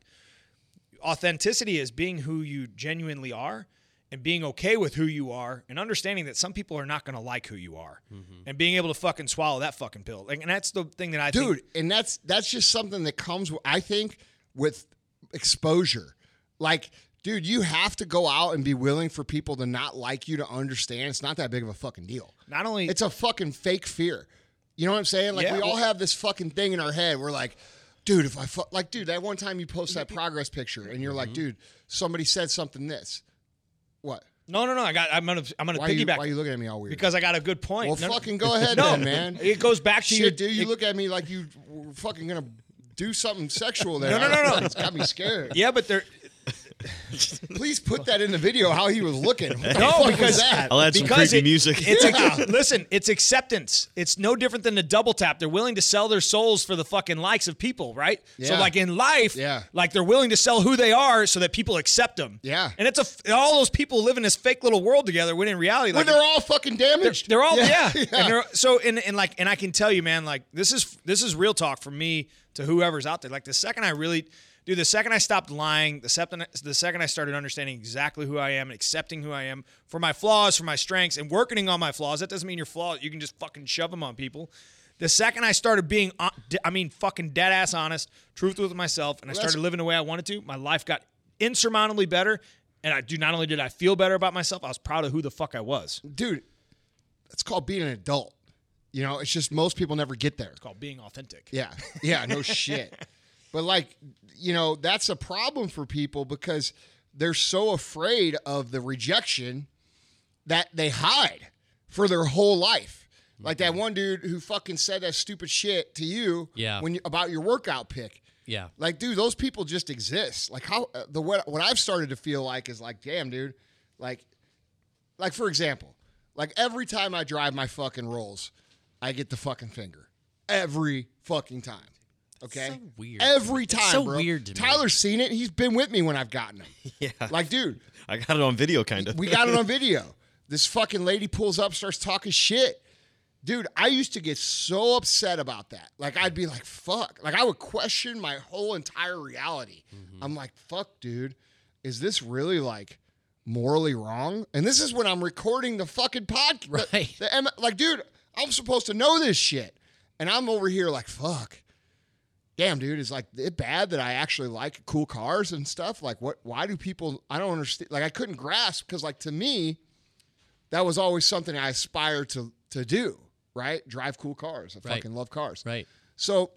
authenticity is being who you genuinely are and being okay with who you are and understanding that some people are not going to like who you are mm-hmm. and being able to fucking swallow that fucking pill. Like, and that's the thing that I dude think. and that's that's just something that comes with- i think with exposure. Like dude you have to go out and be willing for people to not like you to understand it's not that big of a fucking deal. Not only it's a fucking fake fear. You know what i'm saying? Like Yeah, we all have this fucking thing in our head. We're like dude if i fu-, like dude that one time you post that progress picture and you're like Mm-hmm. dude somebody said something this what no, no, no. I got. I'm gonna. I'm gonna why are, you, piggyback why are you looking at me all weird because I got a good point. well No, no. fucking go ahead No, then man It goes back to your. Shit, dude, you it- look at me like you were fucking gonna do something sexual there. No, no, no, no. It's got me scared. Yeah, but there. Please put that in the video how he was looking. What the No, fuck was because- that? I'll add some because creepy it- music. It's a, listen, it's acceptance. It's no different than the double tap. They're willing to sell their souls for the fucking likes of people, right? So like in life, Yeah. like they're willing to sell who they are so that people accept them. Yeah. And it's a all those people live in this fake little world together when in reality when they're all fucking damaged. they're all yeah, yeah. and they're so and, and like and I can tell you, man, like this is this is real talk for me to whoever's out there. Like the second I really, dude, the second I stopped lying, the second the second I started understanding exactly who I am and accepting who I am for my flaws, for my strengths, and working on my flaws. That doesn't mean you're flawed. You can just fucking shove them on people. The second I started being, I mean, fucking dead ass honest, truth with myself, and I started living the way I wanted to, my life got insurmountably better. And I do not only did I feel better about myself, I was proud of who the fuck I was. dude. That's called being an adult. You know, it's just most people never get there. It's called being authentic. Yeah. Yeah, no shit. But like, you know, that's a problem for people because they're so afraid of the rejection that they hide for their whole life. Like that one dude who fucking said that stupid shit to you Yeah. when you, about your workout pick. Yeah. Like, dude, those people just exist. Like, how uh, the what what I've started to feel like is like, damn, dude, like, like for example, like every time I drive my fucking rolls, I get the fucking finger every fucking time. Okay, so weird. Every time, so bro. weird to me. Tyler's seen it. He's been with me when I've gotten them. yeah. Like, dude, I got it on video, kind of. we got it on video. This fucking lady pulls up, starts talking shit. Dude, I used to get so upset about that. Like, I'd be like, fuck. Like, I would question my whole entire reality. Mm-hmm. I'm like, fuck, dude. Is this really like morally wrong? And this is when I'm recording the fucking podcast. Right. The, M- like, dude, I'm supposed to know this shit. And I'm over here like, fuck. Damn, dude, is like it bad that I actually like cool cars and stuff? Like, what? Why do people? I don't understand. Like, I couldn't grasp because, like, to me, that was always something I aspired to to do. Right? Drive cool cars. I Right. fucking love cars. Right. So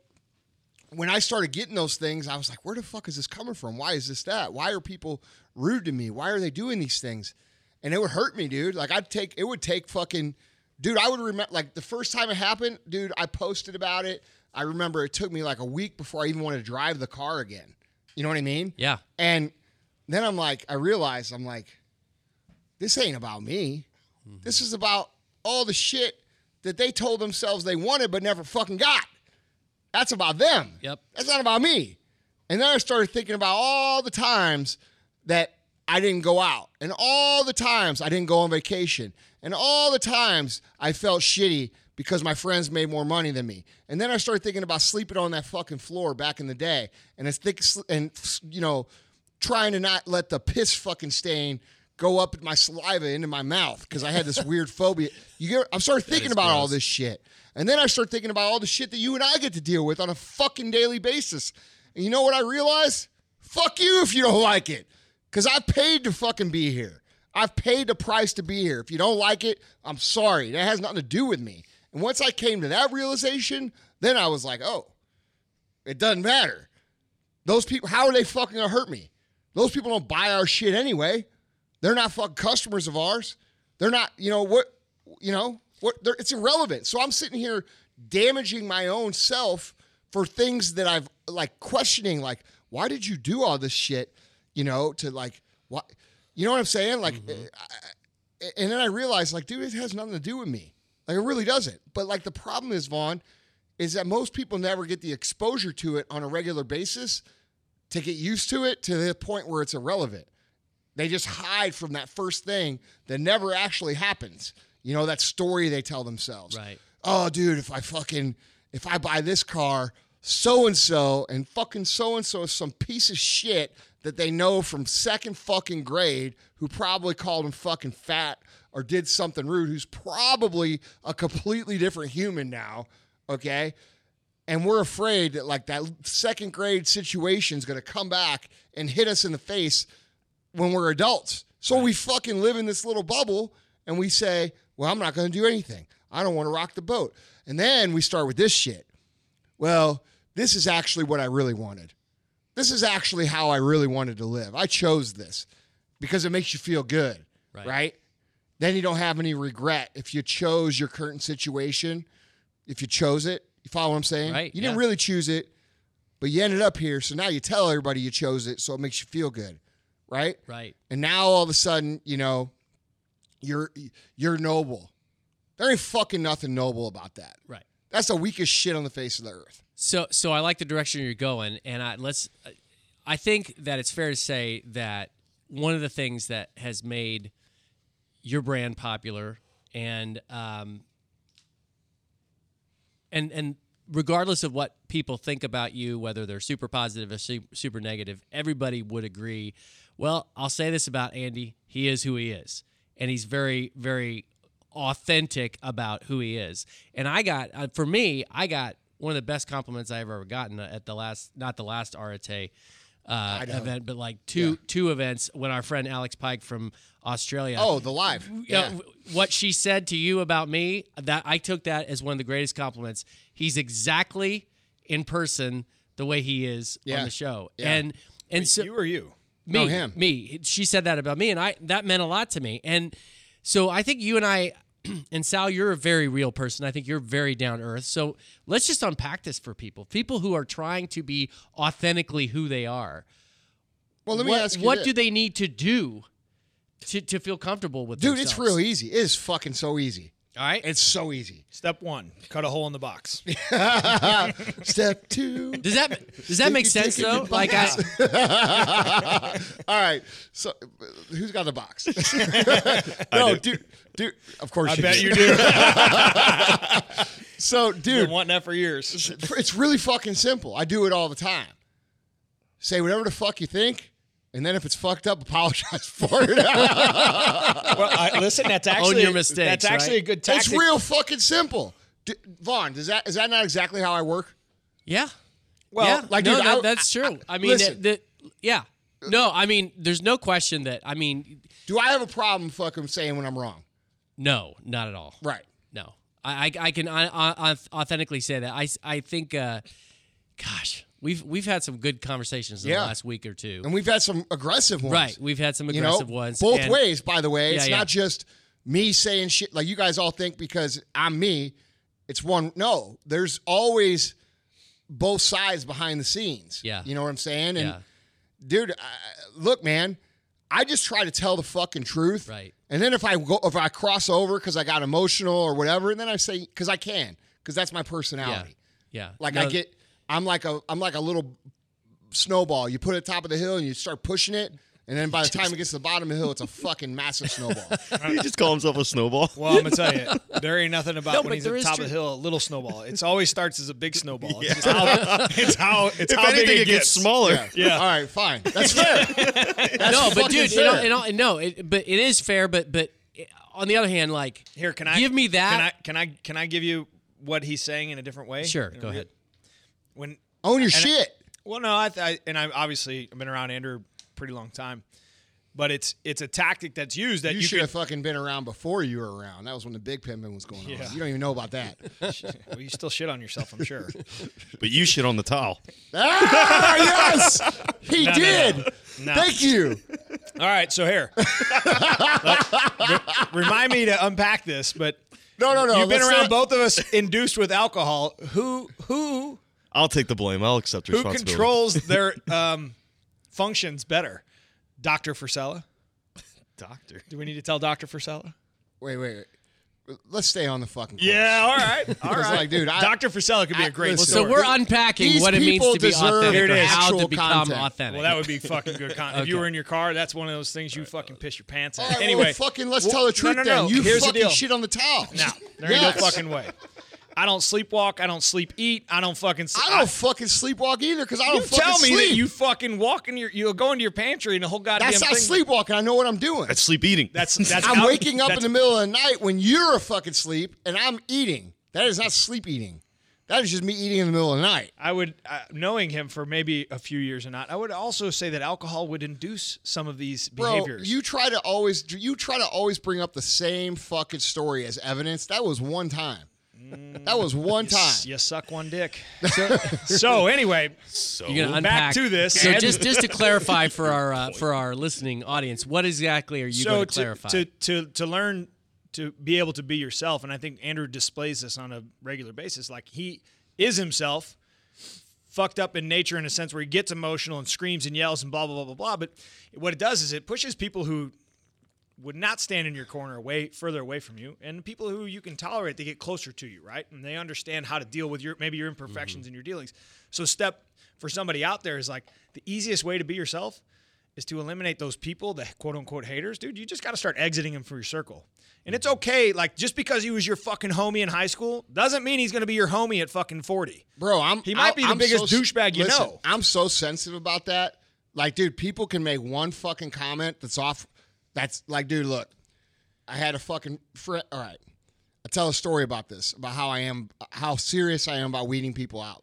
when I started getting those things, I was like, where the fuck is this coming from? Why is this that? Why are people rude to me? Why are they doing these things? And it would hurt me, dude. Like I'd take it would take fucking dude, I would remember like the first time it happened, dude, I posted about it. I remember it took me like a week before I even wanted to drive the car again. You know what I mean? Yeah. And then I'm like, I realized I'm like, this ain't about me. Mm-hmm. This is about all the shit that they told themselves they wanted but never fucking got. That's about them. Yep. That's not about me. And then I started thinking about all the times that I didn't go out, and all the times I didn't go on vacation, and all the times I felt shitty because my friends made more money than me. And then I started thinking about sleeping on that fucking floor back in the day, and it's thick, and you know, trying to not let the piss fucking stain go up in my saliva into my mouth because I had this weird phobia. You get? I started thinking about all this shit, and then I started thinking about all the shit that you and I get to deal with on a fucking daily basis. And you know what I realized? Fuck you if you don't like it, because I paid to fucking be here. I've paid the price to be here. If you don't like it, I'm sorry. That has nothing to do with me. And once I came to that realization, then I was like, oh, it doesn't matter. Those people, how are they fucking gonna hurt me? Those people don't buy our shit anyway. They're not fucking customers of ours. They're not, you know what, you know what? they're- It's irrelevant. So I'm sitting here damaging my own self for things that I've like questioning, like, why did you do all this shit? You know, to like, what, you know what I'm saying? Like, mm-hmm. eh, I- and then I realized, like, dude, it has nothing to do with me. Like, it really doesn't. But like, the problem is, Vaughn, is that most people never get the exposure to it on a regular basis to get used to it to the point where it's irrelevant. They just hide from that first thing that never actually happens. You know, that story they tell themselves. Right. Oh, dude, if I fucking if I buy this car, so and so and fucking so and so is some piece of shit that they know from second fucking grade who probably called him fucking fat or did something rude, who's probably a completely different human now. Okay and we're afraid that like that second grade situation is going to come back and hit us in the face when we're adults. So we fucking live in this little bubble and we say, "Well, I'm not going to do anything. I don't want to rock the boat." And then we start with this shit. Well, this is actually what I really wanted. This is actually how I really wanted to live. I chose this because it makes you feel good, Right. right? Then you don't have any regret if you chose your current situation, if you chose it. You follow what I'm saying? Right, You didn't really choose it, but you ended up here. So now you tell everybody you chose it, so it makes you feel good, right? Right. And now all of a sudden, you know, you're you're noble. There ain't fucking nothing noble about that. Right. That's the weakest shit on the face of the earth. So so I like the direction you're going, and I let's. I think that it's fair to say that one of the things that has made your brand popular, and um, and and regardless of what people think about you, whether they're super positive or super negative, everybody would agree. Well, I'll say this about Andy: he is who he is, and he's very very authentic about who he is. And I got, uh, for me, I got one of the best compliments I've ever gotten at the last, not the last Arete uh, event, but like two two events when our friend Alex Pike from Australia. Oh, the live. Yeah. w- what she said to you about me, that I took that as one of the greatest compliments. He's exactly in person the way he is Yeah. on the show, Yeah. and and so you or you? me, No, him. me. She said that about me, and I that meant a lot to me. And so I think you and I, and Sal, you're a very real person. I think you're very down earth. So let's just unpack this for people, people who are trying to be authentically who they are. Well, let me what ask you what this. do they need to do to, to feel comfortable with this? Dude, it's real easy. It is fucking so easy. All right. It's so easy. Step one: cut a hole in the box. Step two. does that does that make sense though? Like I, All right. So, who's got the box? no, dude. Dude, of course I you bet do. you do. So, dude, Been dude, wanting that for years. it's really fucking simple. I do it all the time. Say whatever the fuck you think, and then if it's fucked up, apologize for it. well, I, listen, that's actually Own your mistakes, That's actually right? a good it's real fucking simple. D- Vaughn, does that is that not exactly how I work? yeah. Well, yeah, like, no, dude, that- I- that's true. I, mean, listen. that, that- yeah. No, I mean, there's no question that. I mean, Do I have a problem fucking saying when I'm wrong? no, not at all. Right. No, I I, I can I, I, authentically say that. I I think, uh, gosh, we've we've had some good conversations in Yeah. the last week or two. And we've had some aggressive ones. Right, we've had some you know, aggressive ones. both and- ways. By the way, it's Yeah, not just me saying shit like you guys all think because I'm me. It's one. No, there's always both sides behind the scenes. Yeah. you know what I'm saying. And Yeah, dude, I, look, man, I just try to tell the fucking truth. Right. And then if I go, if I cross over because I got emotional or whatever, and then I say because I can because that's my personality. yeah. Like No, I get, I'm like a, I'm like a little snowball. You put it at the top of the hill and you start pushing it, and then by the time it gets to the bottom of the hill, it's a fucking massive snowball. he just call himself a snowball. Well, I'm gonna tell you, there ain't nothing about No, when he's at the top true- of the hill, a little snowball. It always starts as a big snowball. It's, how, it's how it's if how anything, big it gets smaller. Yeah. All right, fine. That's fair. That's no, but dude, fair. it, all- it, all- no, it, but it is fair. But but on the other hand, like Here, can I give me that? Can I can I can I give you what he's saying in a different way? Sure, go real- ahead. When Own your and I- shit. well, no, I, I and I obviously I've been around Andrew a pretty long time, but it's it's a tactic that's used that You, you, should can. have fucking been around before you were around. That was when the big pimping was going on. You don't even know about that. well, you still shit on yourself, I'm sure. But you shit on the towel. ah, yes, he No, no, did. no. No. Thank you. All right, so here, Re- remind me to unpack this, but. No, no, no. You've been around not- both of us induced with alcohol. Who who I'll take the blame. I'll accept who responsibility. controls their um, functions better? Doctor Frisella? doctor? Do we need to tell Doctor Frisella? Wait, wait, wait. let's stay on the fucking. Course. Yeah, all right, all It's like, dude, I- Dr. Frisella could be I- a great listen, So story. we're unpacking These what it means people to be deserve authentic, Here it or how to actual become content. authentic. well, that would be fucking good content. If you were in your car, that's one of those things you fucking piss your pants All at. right, anyway, well, fucking let's Well, tell the truth no, no, no. then. You Here's the fucking deal. shit on the towel. No, there ain't Yes. no fucking way. I don't sleepwalk. I don't sleep eat. I don't fucking. Sleep. I don't fucking sleepwalk either because I don't You fucking tell me sleep. that you fucking walk in your, you go into your pantry and the whole goddamn That's not thing. sleepwalking. I know what I'm doing. That's sleep eating. That's that's. I'm out- waking up in the middle of the night when you're a fucking sleep and I'm eating. That is not sleep eating. That is just me eating in the middle of the night. I would, uh, knowing him for maybe a few years or not, I would also say that alcohol would induce some of these Bro, behaviors. you try to always you try to always bring up the same fucking story as evidence. That was one time. That was one time. You suck one dick. So, so anyway, so You're gonna back to this. So just just to clarify for our uh, for our listening audience, what exactly are you so going to to, clarify? to to to learn to be able to be yourself, and I think Andrew displays this on a regular basis. Like he is himself, fucked up in nature in a sense where he gets emotional and screams and yells and blah blah blah blah blah. But what it does is it pushes people who would not stand in your corner away further away from you. And people who you can tolerate they get closer to you right? And they understand how to deal with your maybe your imperfections mm-hmm. and your dealings. So step for somebody out there is like the easiest way to be yourself is to eliminate those people the quote unquote haters. Dude you just got to start exiting them from your circle. And it's mm-hmm. okay like just because he was your fucking homie in high school doesn't mean he's going to be your homie at fucking 40 Bro, I'm He might be the I'm biggest so- douchebag you listen, know. I'm so sensitive about that. Like, dude, people can make one fucking comment that's off. That's like, dude, look, I had a fucking friend. All right, I tell a story about this about how I am, how serious I am about weeding people out.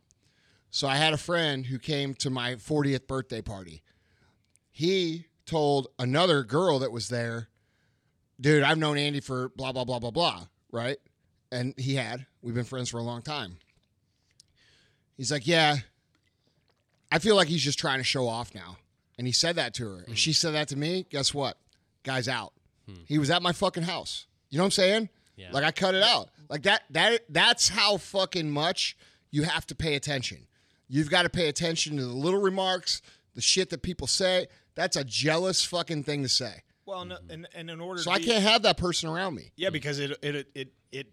So I had a friend who came to my 40th birthday party. He told another girl that was there, dude, I've known Andy for blah blah blah blah blah, right? And he had. We've been friends for a long time. He's like, yeah, I feel like he's just trying to show off now. And he said that to her. And hmm. she said that to me. Guess what? Guy's out. Hmm. He was at my fucking house. You know what I'm saying? Yeah. Like I cut it out. Like that that that's how fucking much you have to pay attention. You've got to pay attention to the little remarks, the shit that people say. That's a jealous fucking thing to say. well no, mm-hmm. and, and in order So to I be- can't have that person around me. Yeah, mm-hmm. because it it it it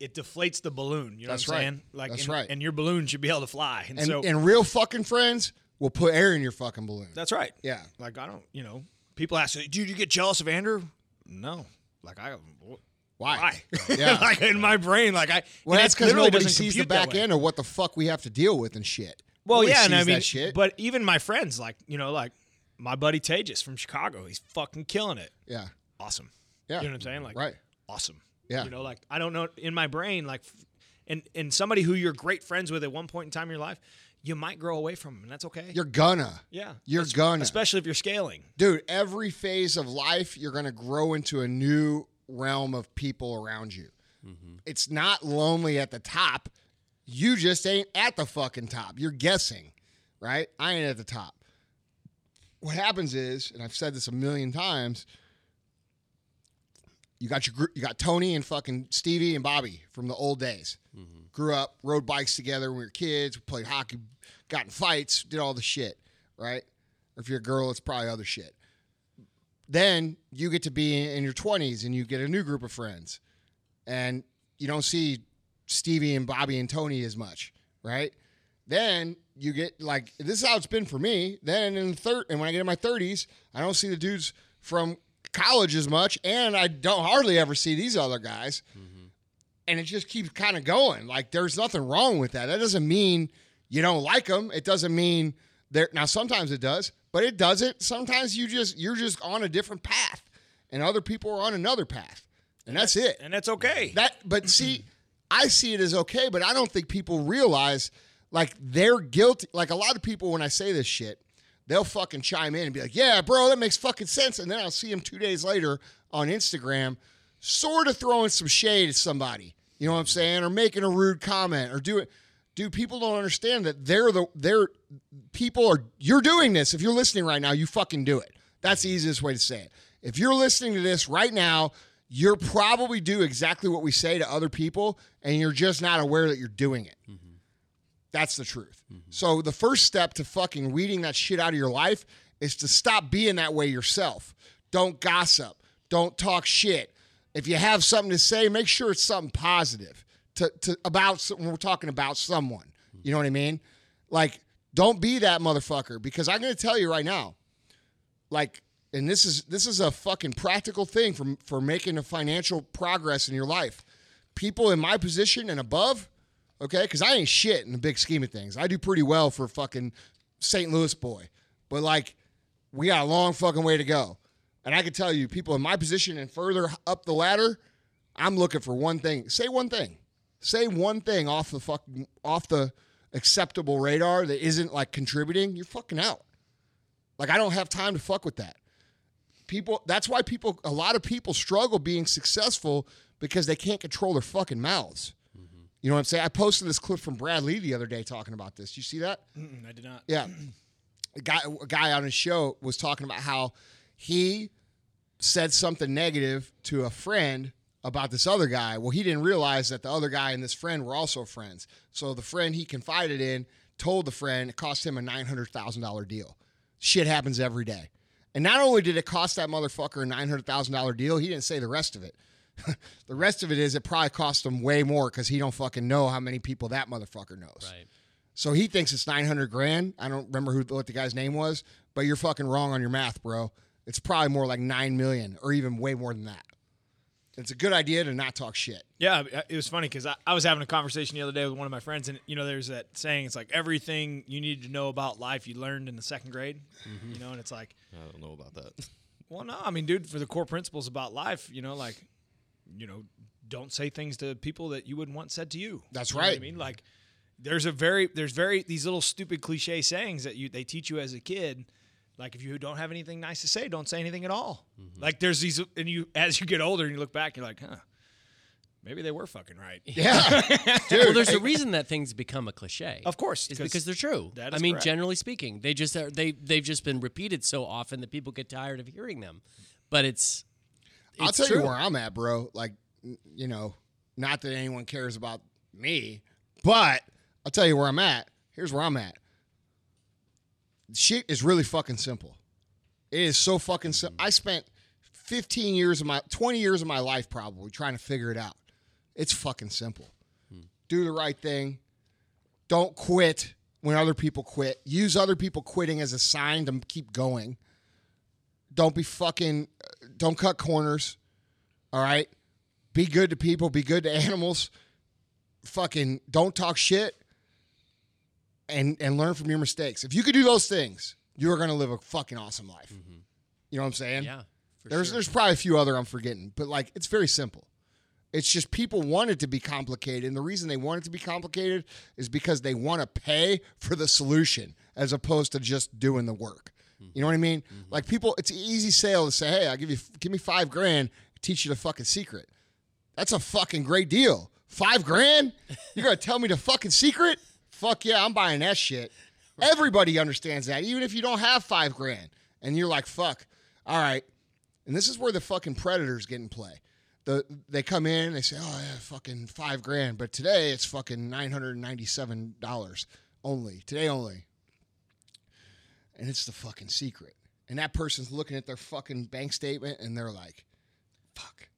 it deflates the balloon. You know That's what I'm right. saying? Like, That's and, right. And your balloon should be able to fly. And, And so and real fucking friends will put air in your fucking balloon. that's right. Yeah. Like I don't, you know, people ask, "Dude, you get jealous of Andrew?" No. Like I, Why? why? Yeah. like in my brain, like I. Well, that's because nobody sees the back end of what the fuck we have to deal with and shit. Well, Nobody yeah, and I mean, shit. but even my friends, like you know, like my buddy Tejas from Chicago, he's fucking killing it. yeah, Awesome. yeah, You know what I'm saying? Like, right. awesome. Yeah. You know, like I don't know in my brain, like, and and somebody who you're great friends with at one point in time in your life, you might grow away from them, and that's okay. You're gonna, yeah, you're gonna. especially if you're scaling. dude. Every phase of life, you're gonna grow into a new realm of people around you. Mm-hmm. It's not lonely at the top. You just ain't at the fucking top. You're guessing, right? I ain't at the top. What happens is, and I've said this a million times, you got your group, you got Tony and fucking Stevie and Bobby from the old days. Grew up, rode bikes together when we were kids, we played hockey, got in fights, did all the shit, right? Or if you're a girl, it's probably other shit. Then you get to be in your 20s and you get a new group of friends. And you don't see Stevie and Bobby and Tony as much, right? Then you get like this is how it's been for me. Then in the third and when I get in my 30s, I don't see the dudes from college as much, and I don't hardly ever see these other guys. Mm-hmm. And it just keeps kind of going. Like there's nothing wrong with that. That doesn't mean you don't like them. It doesn't mean there. Now sometimes it does, but it doesn't. Sometimes you just you're just on a different path, and other people are on another path, and that's it. And that's okay. That, but see, I see it as okay, but I don't think people realize like they're guilty. Like a lot of people, when I say this shit, they'll fucking chime in and be like, "Yeah, bro, that makes fucking sense," and then I'll see them two days later on Instagram, sort of throwing some shade at somebody. You know what I'm saying, or making a rude comment, or doing. Dude, people don't understand that they're the they're people are you're doing this. If you're listening right now, you fucking do it. That's the easiest way to say it. If you're listening to this right now, you're probably do exactly what we say to other people, and you're just not aware that you're doing it. Mm-hmm. That's the truth. Mm-hmm. So the first step to fucking weeding that shit out of your life is to stop being that way yourself. Don't gossip. Don't talk shit. If you have something to say, make sure it's something positive to, to about when we're talking about someone. You know what I mean? Like, don't be that motherfucker because I'm going to tell you right now, like, and this is this is a fucking practical thing for for making a financial progress in your life. People in my position and above, okay, because I ain't shit in the big scheme of things. I do pretty well for fucking St. Louis boy, but like, we got a long fucking way to go. And I can tell you, people in my position and further up the ladder, I'm looking for one thing. Say one thing. Say one thing off the fucking off the acceptable radar that isn't like contributing. You're fucking out. Like I don't have time to fuck with that. People. That's why people. A lot of people struggle being successful because they can't control their fucking mouths. You know what I'm saying? I posted this clip from Brad Lea the other day talking about this. You see that? Mm, I did not. Yeah. A guy, a guy on his show was talking about how he said something negative to a friend about this other guy. Well, he didn't realize that the other guy and this friend were also friends. So the friend he confided in told the friend it cost him a $900,000 deal. Shit happens every day. And not only did it cost that motherfucker a $900,000 deal, he didn't say the rest of it. the rest of it is it probably cost him way more because he don't fucking know how many people that motherfucker knows. Right. So he thinks it's 900 grand. I don't remember who what the guy's name was, but you're fucking wrong on your math, bro. It's probably more like 9 million or even way more than that. It's a good idea to not talk shit. Yeah, it was funny because I, I was having a conversation the other day with one of my friends, and you know, there's that saying. It's like everything you need to know about life you learned in the second grade. Mm-hmm. You know, and it's like, I don't know about that. well, no, I mean, dude, for the core principles about life, you know, like, you know, don't say things to people that you wouldn't want said to you. That's You know what I mean, like, there's a very, there's very these little stupid cliche sayings that you they teach you as a kid. Like if you don't have anything nice to say, don't say anything at all. Mm-hmm. Like there's these, and you as you get older and you look back, you're like, huh, maybe they were fucking right. Yeah. well, there's a reason that things become a cliche. Of course, is because they're true. that I mean, correct. generally speaking, they just are, they they've just been repeated so often that people get tired of hearing them. But it's, I'll tell true. you where I'm at, bro. Like, you know, not that anyone cares about me, but I'll tell you where I'm at. Here's where I'm at. Shit is really fucking simple. It is so fucking simple. I spent 15 years of my 20 years of my life probably trying to figure it out. It's fucking simple. Hmm. Do the right thing. Don't quit when other people quit. Use other people quitting as a sign to keep going. Don't be fucking uh, don't cut corners. All right? Be good to people, be good to animals. Fucking don't talk shit and and learn from your mistakes. If you could do those things, you are going to live a fucking awesome life. Mm-hmm. You know what I'm saying? yeah. For There's sure. there's probably a few other I'm forgetting, but like it's very simple. It's just people want it to be complicated, and the reason they want it to be complicated is because they want to pay for the solution as opposed to just doing the work. You know what I mean? Mm-hmm. Like people, it's an easy sale to say, "Hey, I give you give me five grand, teach you the fucking secret." That's a fucking great deal. Five grand? You're gonna tell me the fucking secret? Fuck yeah, I'm buying that shit. Everybody understands that, even if you don't have five grand, and you're like, "Fuck, all right." And this is where the fucking predators get in play. The, they come in and they say, "Oh yeah, fucking five grand," but today it's fucking nine hundred ninety-seven dollars only. Today only, and it's the fucking secret. And that person's looking at their fucking bank statement and they're like, "Fuck,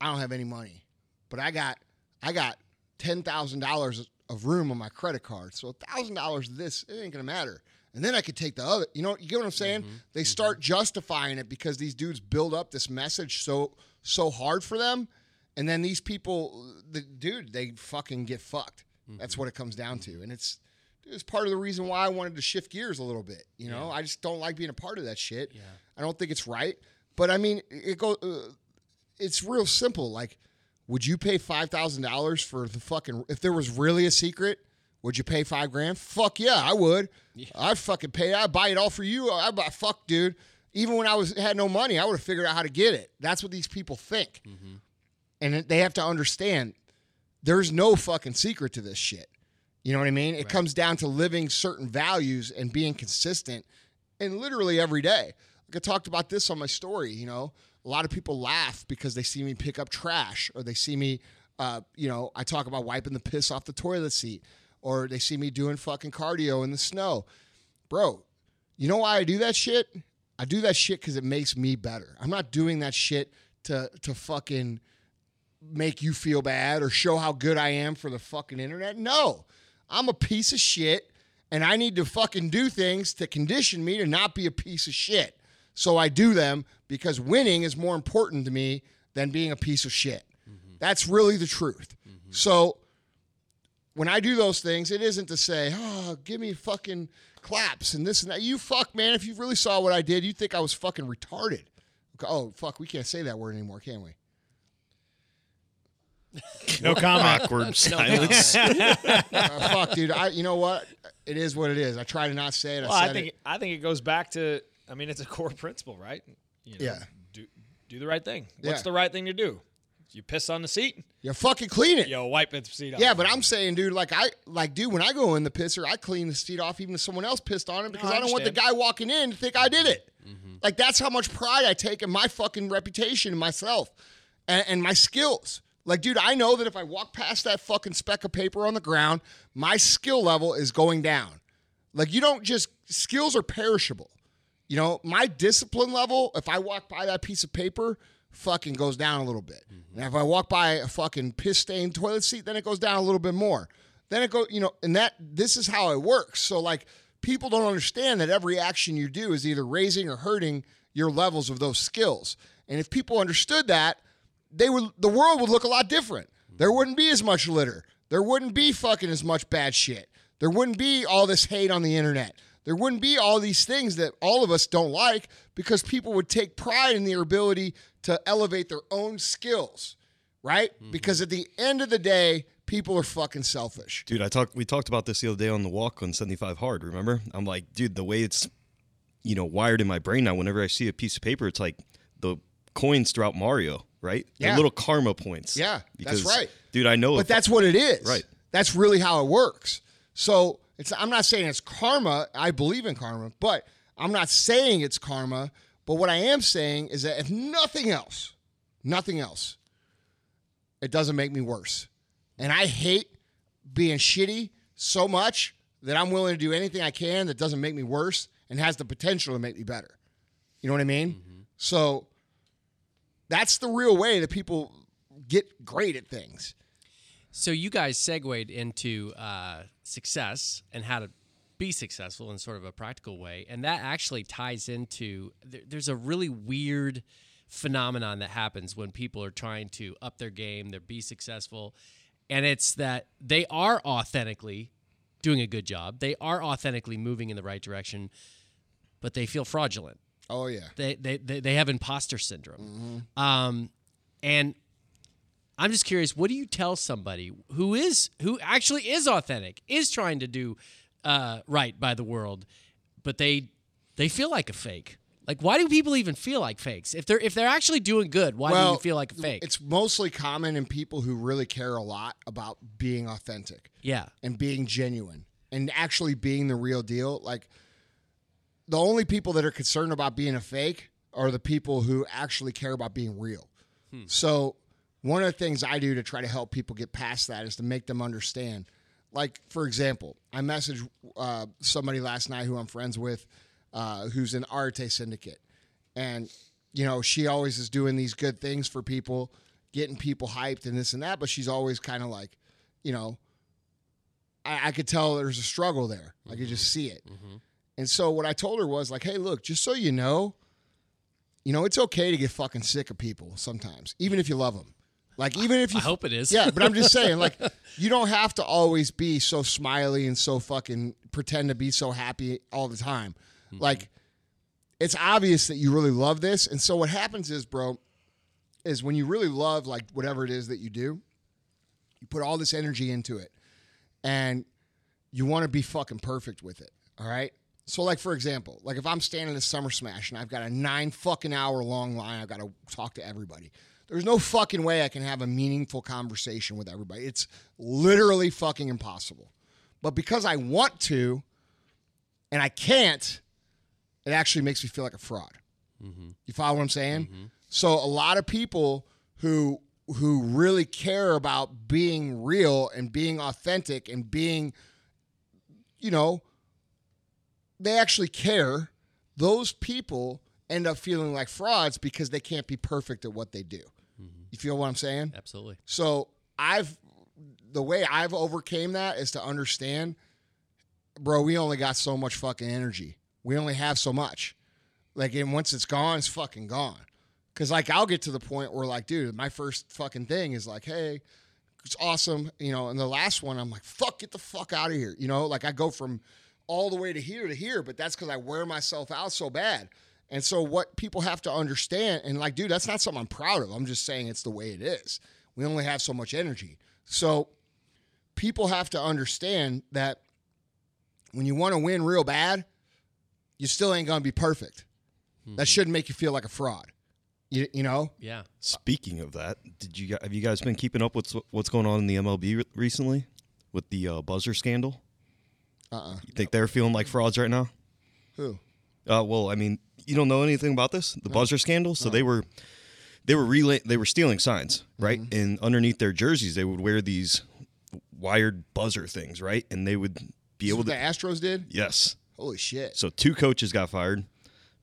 I don't have any money, but I got, I got ten thousand dollars of room on my credit card. So a thousand dollars of this it ain't gonna matter." And then I could take the other. You know, you get what I'm saying? Mm-hmm. They mm-hmm. start justifying it because these dudes build up this message so so hard for them, and then these people, the dude, they fucking get fucked. That's mm-hmm. what it comes down to, and it's it's part of the reason why I wanted to shift gears a little bit. You know, I just don't like being a part of that shit. Yeah. I don't think it's right. But I mean, it go. Uh, it's real simple. Like, would you pay five thousand dollars for the fucking? If there was really a secret, would you pay five grand? Fuck yeah, I would. I'd fucking pay. I'd buy it all for you. I buy. Fuck, dude. Even when I was had no money, I would have figured out how to get it. That's what these people think, mm-hmm. and they have to understand. There's no fucking secret to this shit. You know what I mean? It comes down to living certain values and being consistent and literally every day. Like I talked about this on my story, you know, a lot of people laugh because they see me pick up trash or they see me, uh, you know, I talk about wiping the piss off the toilet seat or they see me doing fucking cardio in the snow. Bro, you know why I do that shit? I do that shit because it makes me better. I'm not doing that shit to to fucking make you feel bad or show how good I am for the fucking internet. No. I'm a piece of shit and I need to fucking do things to condition me to not be a piece of shit. So I do them because winning is more important to me than being a piece of shit. Mm-hmm. That's really the truth. Mm-hmm. So when I do those things, it isn't to say, oh, give me fucking claps and this and that. You fuck, man. If you really saw what I did, you'd think I was fucking retarded. Oh, fuck, we can't say that word anymore, can we? No comment. Awkward silence. Uh, fuck, dude. I, you know what? It is what it is. I try to not say it. I Well, said I think it. I think it goes back to. I mean, it's a core principle, right? You know, Yeah. Do do the right thing. What's Yeah. the right thing to do? You piss on the seat. You fucking clean it. You wipe the seat off. Yeah, but I'm saying, dude, like I like, dude, when I go in the pisser, I clean the seat off even if someone else pissed on it because I I, don't want the guy walking in to think I did it. Mm-hmm. Like that's how much pride I take in my fucking reputation and myself and, and my skills. Like, dude, I know that if I walk past that fucking speck of paper on the ground, my skill level is going down. Like, you don't just skills are perishable. You know, my discipline level, if I walk by that piece of paper, fucking goes down a little bit. Mm-hmm. And if I walk by a fucking piss stained toilet seat, then it goes down a little bit more. Then it goes, you know, and that this is how it works. So like people don't understand that every action you do is either raising or hurting your levels of those skills. And if people understood that, they would the world would look a lot different. Mm-hmm. There wouldn't be as much litter. There wouldn't be fucking as much bad shit. There wouldn't be all this hate on the internet. There wouldn't be all these things that all of us don't like because people would take pride in their ability to elevate their own skills, right? Mm-hmm. Because at the end of the day, people are fucking selfish. Dude, I talked. We talked about this the other day on the walk on 75 hard. Remember? I'm like, dude, the way it's, you know, wired in my brain now. Whenever I see a piece of paper, it's like the coins throughout Mario, right? Yeah. The little karma points. Yeah, that's right. dude. I know. But that's what it is. Right. That's really how it works. So it's I'm not saying it's karma. I believe in karma, but I'm not saying it's karma. But what I am saying is that if nothing else, nothing else, it doesn't make me worse. And I hate being shitty so much that I'm willing to do anything I can that doesn't make me worse and has the potential to make me better. You know what I mean? Mm-hmm. So that's the real way that people get great at things. So you guys segued into uh, success and how to be successful in sort of a practical way, and that actually ties into there, there's a really weird phenomenon that happens when people are trying to up their game, they're be successful, and it's that they are authentically doing a good job, they are authentically moving in the right direction, but they feel fraudulent. Oh yeah. they they they, they have imposter syndrome. Um, and I'm just curious, what do you tell somebody who is who actually is authentic, is trying to do uh, right by the world, but they they feel like a fake? Like, why do people even feel like fakes? If they're if they're actually doing good, why do you feel like a fake? It's mostly common in people who really care a lot about being authentic yeah, and being genuine and actually being the real deal. Like the only people that are concerned about being a fake are the people who actually care about being real. So one of the things I do to try to help people get past that is to make them understand. Like for example, I messaged uh, somebody last night who I'm friends with, uh, who's an Arete syndicate, and you know she always is doing these good things for people, getting people hyped and this and that. But she's always kind of like, you know, I, I could tell there's a struggle there. I could just see it. And so what I told her was like, hey, look, just so you know, you know, it's okay to get fucking sick of people sometimes, even if you love them. Like even if you I hope it is. yeah, but I'm just saying, like, you don't have to always be so smiley and so fucking pretend to be so happy all the time. Mm-hmm. Like, it's obvious that you really love this. And so what happens is, bro, is when you really love like whatever it is that you do, you put all this energy into it and you want to be fucking perfect with it. All right. So, like, for example, like if I'm standing at Summer Smash and I've got a nine fucking hour long line, I've got to talk to everybody. There's no fucking way I can have a meaningful conversation with everybody. It's literally fucking impossible. But because I want to and I can't, it actually makes me feel like a fraud. Mm-hmm. You follow what I'm saying? Mm-hmm. So a lot of people who who really care about being real and being authentic and being, you know, they actually care. Those people end up feeling like frauds because they can't be perfect at what they do. You feel what I'm saying? Absolutely. So I've the way I've overcame that is to understand, bro. We only got so much fucking energy. We only have so much. Like, and once it's gone, it's fucking gone. Cause like I'll get to the point where like, dude, my first fucking thing is like, hey, it's awesome, you know. And the last one, I'm like, fuck, get the fuck out of here, you know. Like I go from all the way to here to here, but that's because I wear myself out so bad. And so what people have to understand, and like, dude, that's not something I'm proud of. I'm just saying it's the way it is. We only have so much energy. So people have to understand that when you want to win real bad, you still ain't gonna be perfect. That shouldn't make you feel like a fraud. You, you know? Yeah. Speaking of that, did you have you guys been keeping up with what's going on in the MLB recently with the uh, buzzer scandal? Uh-uh. You think they're feeling like frauds right now? Who? Uh, well, I mean, you don't know anything about this, the buzzer scandal. So they were they were relay they were stealing signs, right? And underneath their jerseys, they would wear these wired buzzer things, right? And they would be Is able what to the Astros did? yes. Holy shit. So two coaches got fired.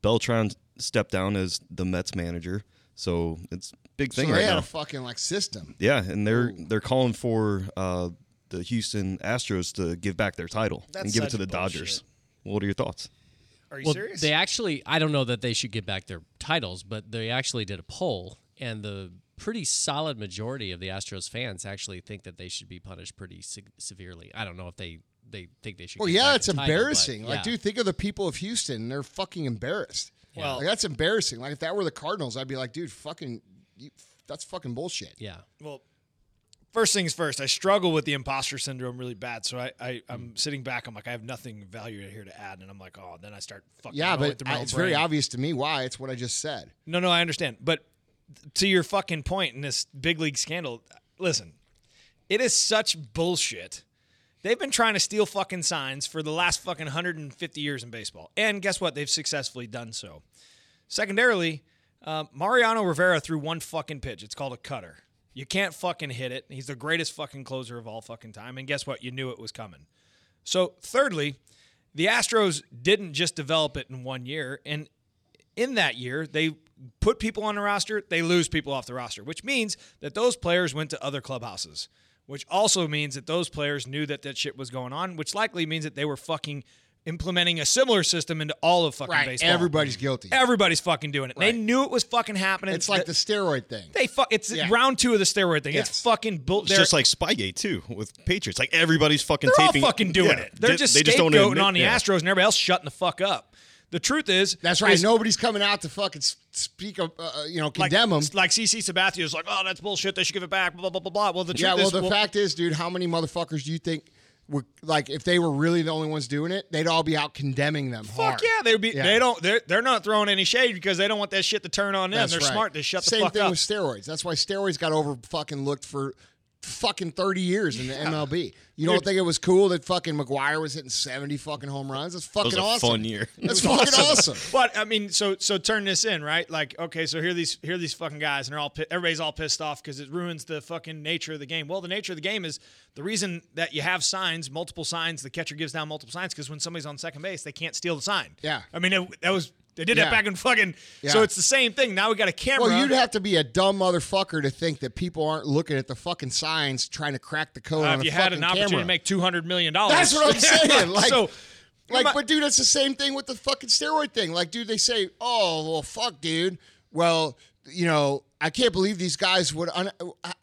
Beltran stepped down as the Mets manager. So it's big So thing they right had now. a fucking like system. yeah, and they're they're calling for uh, the Houston Astros to give back their title and give it to the bullshit. Dodgers. What are your thoughts? Are you Well, serious? they actually, I don't know that they should get back their titles, but they actually did a poll, and the pretty solid majority of the Astros fans actually think that they should be punished pretty se- severely. I don't know if they they think they should. Well, get yeah, it's the title, but embarrassing. Like, dude, think of the people of Houston. They're fucking embarrassed. Well- like, that's embarrassing. Like, if that were the Cardinals, I'd be like, dude, fucking, you, that's fucking bullshit. yeah, well, first things first, I struggle with the imposter syndrome really bad. So I, I. I'm sitting back. I'm like, I have nothing value here to add, and I'm like, oh, then I start fucking. Yeah, but I, it's very obvious to me why. It's what I just said. No, no, I understand. But to your fucking point in this big league scandal, listen, it is such bullshit. They've been trying to steal fucking signs for the last fucking 150 years in baseball. And guess what? They've successfully done so. Secondarily, uh, Mariano Rivera threw one fucking pitch. It's called a cutter. You can't fucking hit it. He's the greatest fucking closer of all fucking time. And guess what? You knew it was coming. So, thirdly, the Astros didn't just develop it in one year. And in that year, they put people on the roster, they lose people off the roster, which means that those players went to other clubhouses, which also means that those players knew that that shit was going on, which likely means that they were fucking implementing a similar system into all of fucking baseball. Everybody's guilty. Everybody's fucking doing it. They knew it was fucking happening. It's like Th- the steroid thing. they fuck. It's Yeah. round two of the steroid thing. Yes. It's fucking bull. It's just like Spygate too with Patriots. Like everybody's fucking they're all fucking doing Yeah. it. They're They- just they just don't scapegoating admit- on the yeah. Astros and everybody else shutting the fuck up. The truth is, That's right. is- Nobody's coming out to fucking speak of, uh, you know, like, condemn them. Like CC Sabathia is like, oh, that's bullshit. They should give it back. Blah blah blah blah. Well, the truth Yeah, well, is, the fact is, dude, how many motherfuckers do you think were like, if they were really the only ones doing it, they'd all be out condemning them fuck hard. yeah, they would be. Yeah. They don't. They're they're not throwing any shade because they don't want that shit to turn on them. That's they're right. smart. to shut the fuck up. Same thing with steroids. That's why steroids got over fucking looked for fucking 30 years in the MLB. You don't Dude. think it was cool that fucking McGwire was hitting 70 fucking home runs? That's fucking was a awesome. fun year. That's fucking awesome. But I mean, so so turn this in, right? Like, okay, so here are these here are these fucking guys, and they're all pi- everybody's all pissed off because it ruins the fucking nature of the game. Well, the nature of the game is the reason that you have signs, multiple signs. The catcher gives down multiple signs because when somebody's on second base, they can't steal the sign. Yeah. I mean, it, that was they did Yeah. that back in fucking. Yeah. So it's the same thing. Now we got a camera. Well, you'd have to be a dumb motherfucker to think that people aren't looking at the fucking signs trying to crack the code uh, on if you had an opportunity camera. to make two hundred million dollars. That's what I'm saying. Like, so. like, but dude, it's the same thing with the fucking steroid thing. Like, dude, they say, "Oh, well, fuck, dude." Well, you know, I can't believe these guys would. Un-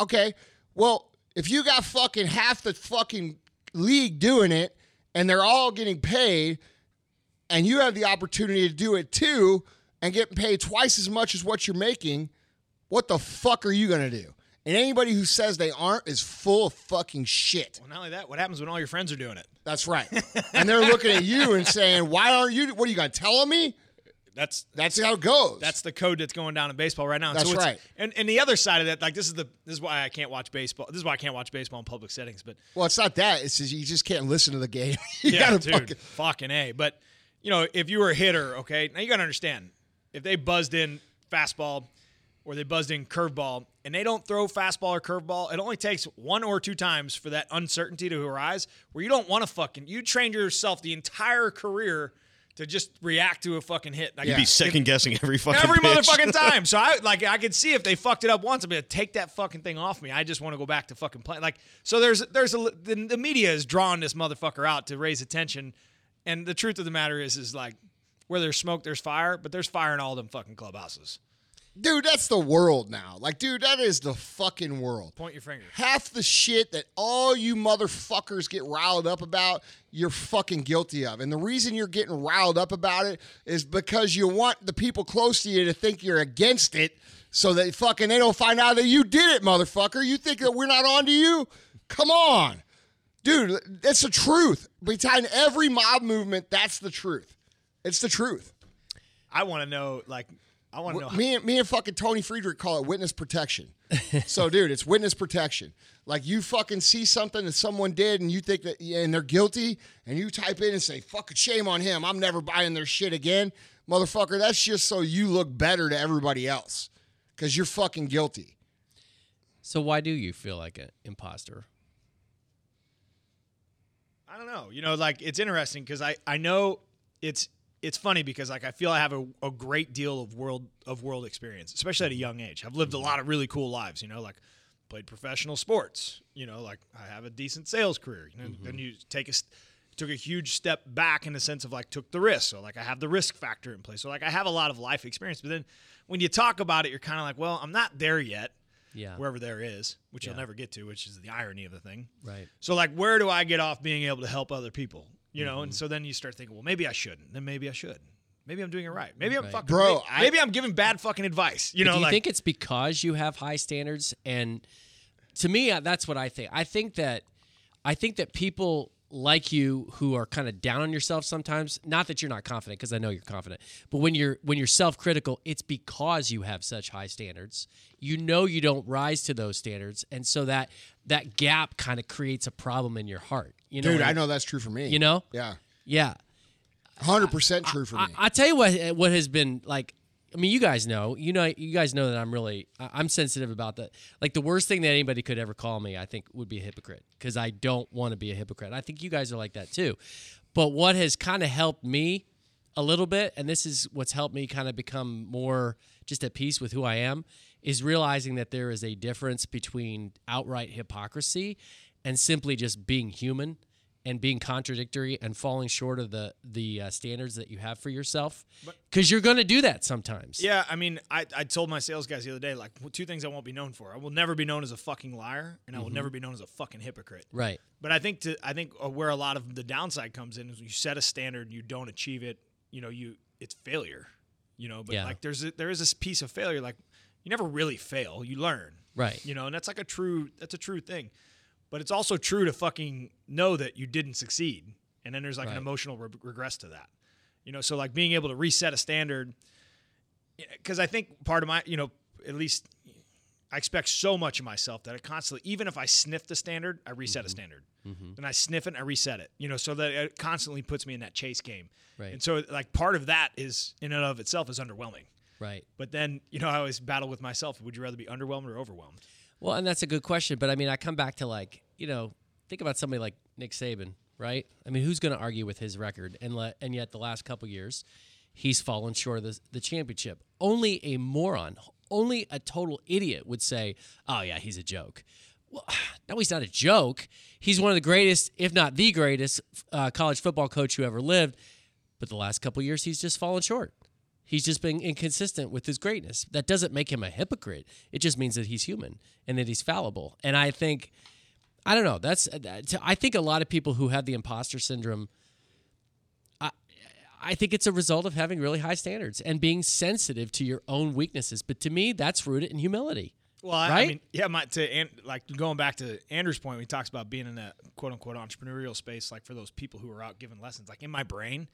okay, well, if you got fucking half the fucking league doing it, and they're all getting paid, and you have the opportunity to do it too, and getting paid twice as much as what you're making, what the fuck are you gonna do? And anybody who says they aren't is full of fucking shit. Well, not only that, what happens when all your friends are doing it? That's right. and they're looking at you and saying, "Why aren't you? What are you going to tell me?" That's That's how it goes. That's the code that's going down in baseball right now. And That's it's- right. And and the other side of that, like this is the this is why I can't watch baseball. This is why I can't watch baseball in public settings. But well, it's not that. It's just you just can't listen to the game. you yeah, gotta dude, fucking. fucking a. But you know, if you were a hitter, okay, now you gotta understand if they buzzed in fastball or they buzzed in curveball and they don't throw fastball or curveball, it only takes one or two times for that uncertainty to arise where you don't want to fucking you trained yourself the entire career to just react to a fucking hit. Like, You'd be second guessing every fucking every pitch. motherfucking time. So I like I could see if they fucked it up once, I'd be like, take that fucking thing off me. I just want to go back to fucking playing. Like so, there's there's a the, the media is drawing this motherfucker out to raise attention, and the truth of the matter is is like where there's smoke, there's fire, but there's fire in all them fucking clubhouses. Dude, that's the world now. Like, dude, that is the fucking world. Point your finger. Half the shit that all you motherfuckers get riled up about, you're fucking guilty of. And the reason you're getting riled up about it is because you want the people close to you to think you're against it so that fucking they don't find out that you did it, motherfucker. You think that we're not on to you? Come on. Dude, that's the truth. Behind every mob movement, that's the truth. It's the truth. I want to know like I want to know. Me and me and fucking Tony Friedrich call it witness protection. so, dude, it's witness protection. Like you fucking see something that someone did, and you think that and they're guilty, and you type in and say "fucking shame on him," I'm never buying their shit again, motherfucker. That's just so you look better to everybody else, because you're fucking guilty. So why do you feel like an imposter? I don't know. You know, like it's interesting because I I know it's it's funny because like I feel I have a, a great deal of world of world experience, especially at a young age. I've lived a lot of really cool lives. You know, like played professional sports. You know, like I have a decent sales career. You know, then mm-hmm. you take a took a huge step back in the sense of like took the risk. So like I have the risk factor in place. So like I have a lot of life experience. But then when you talk about it, you're kind of like, well, I'm not there yet. Yeah. Wherever there is, which you'll never get to, which is the irony of the thing. Right. So like, where do I get off being able to help other people? You know, Mm-hmm. and so then you start thinking, well, maybe I shouldn't. Then maybe I should. Maybe I'm doing it right. Maybe I'm Right. fucking Bro, may- I- Maybe I'm giving bad fucking advice. You know, do you like think it's because you have high standards? And to me, uh, that's what I think. I think that I think that people like you who are kind of down on yourself sometimes. Not that you're not confident, because I know you're confident. But when you're when you're self-critical, it's because you have such high standards. You know you don't rise to those standards, and so that that gap kind of creates a problem in your heart. You know, Dude, I know that's true for me. You know, Yeah. yeah. 100% true for me. I, I tell you what, what has been like. I mean, you guys know, you know, you guys know that I'm really, I'm sensitive about that. Like the worst thing that anybody could ever call me, I think, would be a hypocrite because I don't want to be a hypocrite. I think you guys are like that too. But what has kind of helped me a little bit, and this is what's helped me kind of become more just at peace with who I am, is realizing that there is a difference between outright hypocrisy and simply just being human and being contradictory and falling short of the the uh, standards that you have for yourself because you're going to do that sometimes Yeah, I mean, I, I told my sales guys the other day, like, two things I won't be known for. I will never be known as a fucking liar, and I Mm-hmm. will never be known as a fucking hypocrite. right But I think to I think uh, where a lot of the downside comes in is you set a standard, you don't achieve it, you know, you it's failure. You know, but Yeah. like there's a, there is this piece of failure, like you never really fail, you learn. Right. You know, and that's like a true that's a true thing. But it's also true to fucking know that you didn't succeed, and then there's like an emotional re- regress to that. You know, so like being able to reset a standard, because I think part of my, you know, at least I expect so much of myself that I constantly, even if I sniff the standard, I reset Mm-hmm. a standard. and I sniff it and I reset it. You know, so that it constantly puts me in that chase game. Right. And so like part of that is in and of itself is underwhelming. right But then, you know, I always battle with myself. Would you rather be underwhelmed or overwhelmed? Well and that's a good question but i mean i come back to like you know think about somebody like nick saban right i mean who's going to argue with his record and let and yet the last couple years he's fallen short of the, the championship only a moron only a total idiot would say oh yeah he's a joke well, no, he's not a joke. He's one of the greatest, if not the greatest, uh, college football coach who ever lived. But the last couple years, he's just fallen short. He's just been inconsistent with his greatness. That doesn't make him a hypocrite. It just means that he's human and that he's fallible. And I think, I don't know. That's uh, I think a lot of people who have the imposter syndrome. I, I think it's a result of having really high standards and being sensitive to your own weaknesses. But to me, that's rooted in humility. Well, I, I Right? mean, yeah, my, to An- like going back to Andrew's point, when he talks about being in that quote unquote entrepreneurial space, like for those people who are out giving lessons, like in my brain,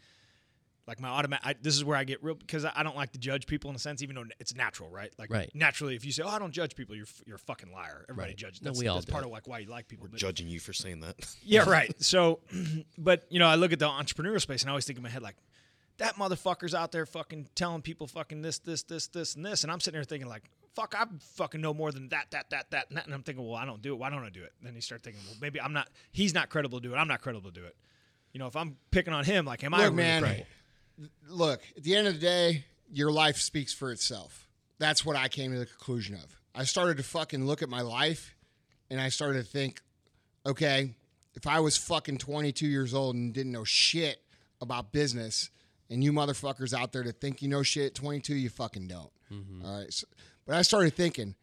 like my automatic, this is where I get real because I, I don't like to judge people in a sense, even though it's natural, right? Like Right. naturally, if you say, "Oh, I don't judge people," you're you're a fucking liar. Everybody Right. judges. No, That's, we all that's do part it. of like why you like people. But, Judging you for saying that. yeah, right. So, but you know, I look at the entrepreneurial space and I always think in my head like, that motherfucker's out there fucking telling people fucking this, this, this, this, and this, and I'm sitting there thinking like, fuck, I fucking know more than that, that, that, that, and that, and I'm thinking, well, I don't do it. Why don't I do it? Then you start thinking, well, maybe I'm not. He's not credible to do it. I'm not credible to do it. You know, if I'm picking on him, like, am I Look, really man, credible? Look, at the end of the day, your life speaks for itself. That's what I came to the conclusion of. I started to fucking look at my life and I started to think, okay, if I was fucking 22 years old and didn't know shit about business, and you motherfuckers out there that think you know shit, 22, you fucking don't. Mm-hmm. All right. So, but I started thinking,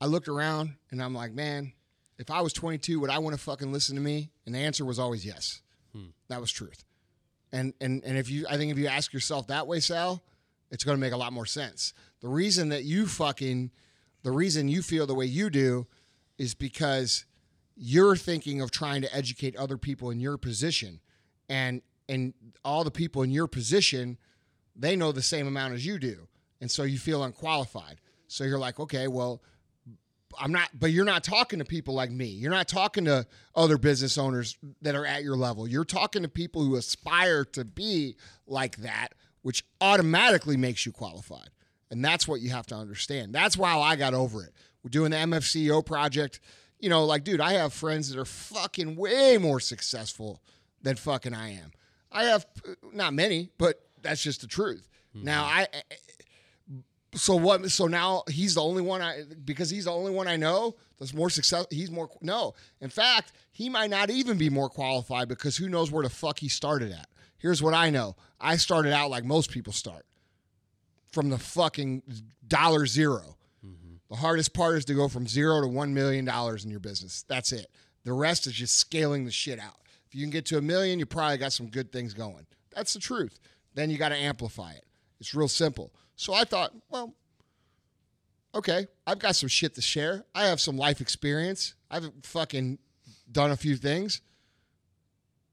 I looked around and I'm like, man, if I was 22, would I want to fucking listen to me? And the answer was always yes. Hmm. That was truth. And and and if you, I think if you ask yourself that way, Sal, it's going to make a lot more sense. The reason that you fucking, the reason you feel the way you do, is because you're thinking of trying to educate other people in your position, and and all the people in your position, they know the same amount as you do, and so you feel unqualified. So you're like, okay, well, I'm not, but you're not talking to people like me. You're not talking to other business owners that are at your level. You're talking to people who aspire to be like that, which automatically makes you qualified. And that's what you have to understand. That's why I got over it. We're doing the MFCEO project. You know, like, dude, I have friends that are fucking way more successful than fucking I am. I have not many, but that's just the truth. Now, hmm. I, so what so now he's the only one i because he's the only one i know that's more success he's more no. In fact he might not even be more qualified because who knows where the fuck he started at. Here's what i know. I started out like most people start. From the fucking dollar 0 mm-hmm. the hardest part is to go from zero to one million dollars in your business. That's it. The rest is just scaling the shit out. If you can get to a million you probably got some good things going. That's the truth. Then you got to amplify it. It's real simple. So I thought, well, okay, I've got some shit to share. I have some life experience. I've fucking done a few things.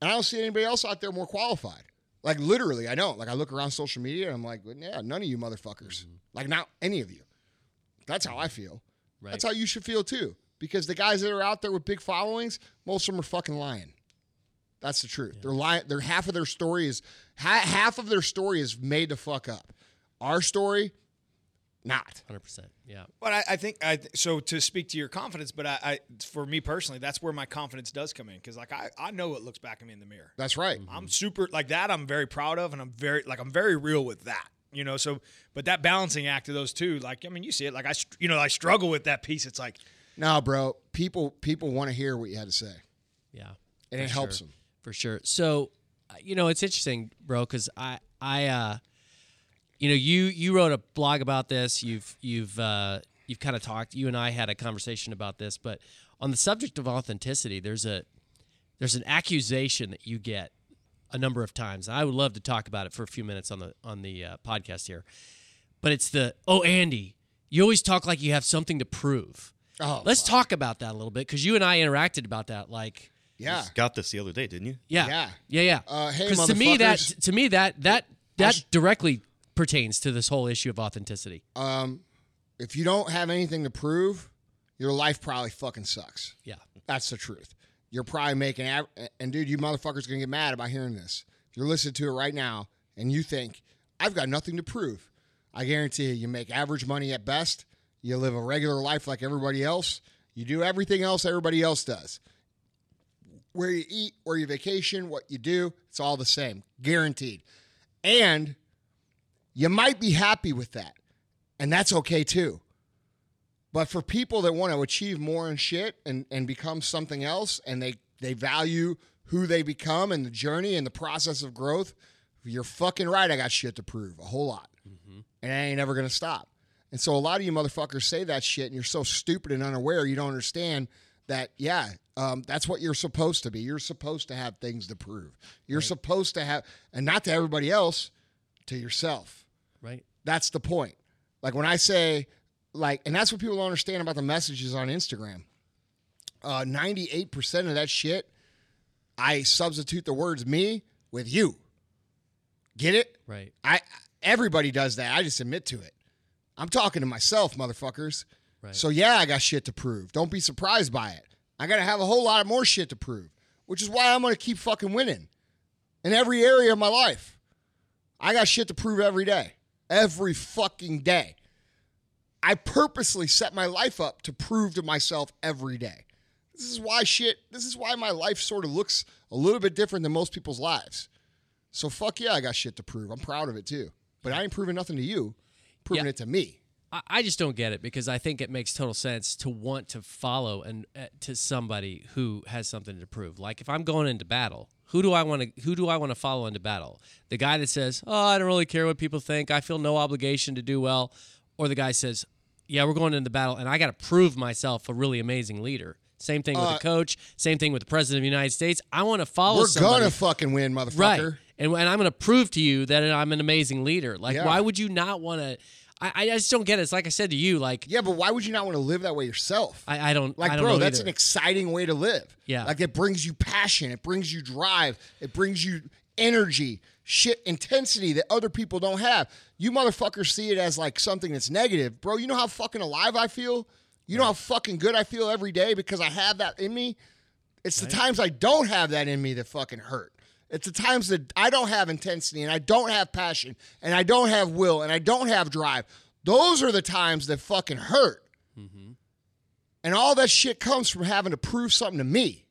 And I don't see anybody else out there more qualified. Like literally, I don't. Like I look around social media and I'm like, yeah, none of you motherfuckers. Mm-hmm. Like not any of you. That's how I feel. Right. That's how you should feel too. Because the guys that are out there with big followings, most of them are fucking lying. That's the truth. They're lying. They're half of their story is ha- half of their story is made to fuck up. Our story, not. Hundred percent. Yeah. But I, I think I so to speak to your confidence, but I, I for me personally, that's where my confidence does come in because like I, I know it looks back at me in the mirror. That's right. I'm super like that. I'm very proud of, and I'm very like I'm very real with that. You know, so but that balancing act of those two, like I mean, you see it. Like I, you know, I struggle with that piece. It's like No, bro. People people want to hear what you had to say, Yeah. and For it helps them. for sure. So, uh, you know, it's interesting, bro, because I, I, uh, you know, you you wrote a blog about this. You've you've uh, you've kind of talked. You and I had a conversation about this, but on the subject of authenticity, there's a there's an accusation that you get a number of times. I would love to talk about it for a few minutes on the on the uh, podcast here, but it's the oh Andy, you always talk like you have something to prove. Oh, Let's talk about that a little bit because you and I interacted about that. Like, Yeah. Got this the other day, didn't you? yeah, Yeah. yeah, yeah. Uh, hey, to me that to me that that that directly pertains to this whole issue of authenticity. Um, if you don't have anything to prove, your life probably fucking sucks. Yeah, That's the truth. You're probably making, av- and dude, you motherfuckers gonna get mad about hearing this. If you're listening to it right now and you think I've got nothing to prove, I guarantee you, you make average money at best. You live a regular life like everybody else. You do everything else everybody else does. Where you eat, where you vacation, what you do, it's all the same, guaranteed. And you might be happy with that, and that's okay too. But for people that want to achieve more and shit and, and become something else and they, they value who they become and the journey and the process of growth, you're fucking right. I got shit to prove, a whole lot. And I ain't ever going to stop. And so a lot of you motherfuckers say that shit and you're so stupid and unaware, you don't understand that, yeah, um, that's what you're supposed to be. You're supposed to have things to prove. You're supposed to have, and not to everybody else, to yourself. That's the point. Like when I say, like, and that's what people don't understand about the messages on Instagram. Uh, 98% of that shit, I substitute the words me with you. Get it? Right. I everybody does that. I just admit to it. I'm talking to myself, motherfuckers. Right. So yeah, I got shit to prove. Don't be surprised by it. I gotta have a whole lot more shit to prove, which is why I'm gonna keep fucking winning in every area of my life. I got shit to prove every day, every fucking day. I purposely set my life up to prove to myself every day. This is why shit. This is why my life sort of looks a little bit different than most people's lives. So fuck yeah, I got shit to prove. I'm proud of it too. But I ain't proving nothing to you. Proving Yeah. it to me. I, just don't get it because I think it makes total sense to want to follow and uh, to somebody who has something to prove. Like if I'm going into battle, who do I want to who do I want to follow into battle? The guy that says, "Oh, I don't really care what people think. I feel no obligation to do well," or the guy says, "Yeah, we're going into battle, and I got to prove myself a really amazing leader." Same thing with Uh, the coach. Same thing with the president of the United States. I want to follow. We're somebody. gonna fucking win, motherfucker. Right. And, and I'm going to prove to you that I'm an amazing leader. Like, Yeah. why would you not want to? I, I just don't get it. It's like I said to you, like, Yeah, but why would you not want to live that way yourself? I, I don't, Like, I don't bro, that's either. an exciting way to live. Yeah. Like, it brings you passion. It brings you drive. It brings you energy, shit, intensity that other people don't have. You motherfuckers see it as like something that's negative. Bro, you know how fucking alive I feel? You know how fucking good I feel every day because I have that in me? It's the times I don't have that in me that fucking hurt. It's the times that I don't have intensity and I don't have passion and I don't have will and I don't have drive. Those are the times that fucking hurt. Mm-hmm. And all that shit comes from having to prove something to me.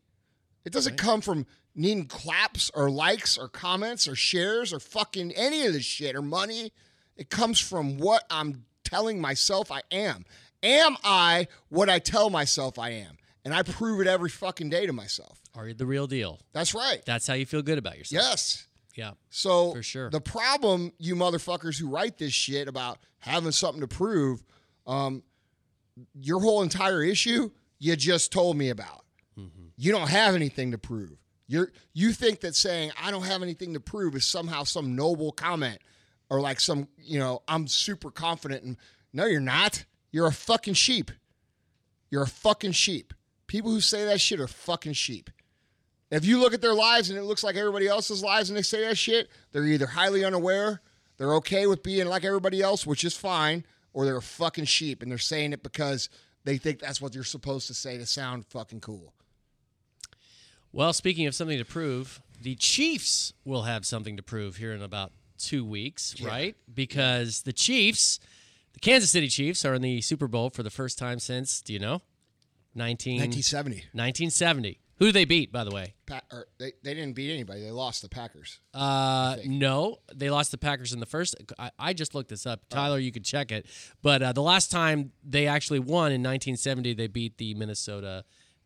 It doesn't come from needing claps or likes or comments or shares or fucking any of this shit or money. It comes from what I'm telling myself I am. Am I what I tell myself I am? And I prove it every fucking day to myself. Are you the real deal? That's right. That's how you feel good about yourself. Yes. Yeah. So For sure. the problem, you motherfuckers who write this shit about having something to prove, um, your whole entire issue, you just told me about. Mm-hmm. You don't have anything to prove. You're you think that saying I don't have anything to prove is somehow some noble comment or like some you know I'm super confident and no you're not. You're a fucking sheep. You're a fucking sheep. People who say that shit are fucking sheep. If you look at their lives and it looks like everybody else's lives and they say that shit, they're either highly unaware, they're okay with being like everybody else, which is fine, or they're a fucking sheep and they're saying it because they think that's what you're supposed to say to sound fucking cool. Well, speaking of something to prove, the Chiefs will have something to prove here in about two weeks, right? Because the Chiefs, the Kansas City Chiefs, are in the Super Bowl for the first time since, do you know? 19, 1970. 1970. Who do they beat, by the way? Pa- or they, they didn't beat anybody. They lost the Packers. Uh, no, they lost the Packers in the first. I, I just looked this up. Tyler, you could check it. But uh, the last time they actually won in 1970, they beat the Minnesota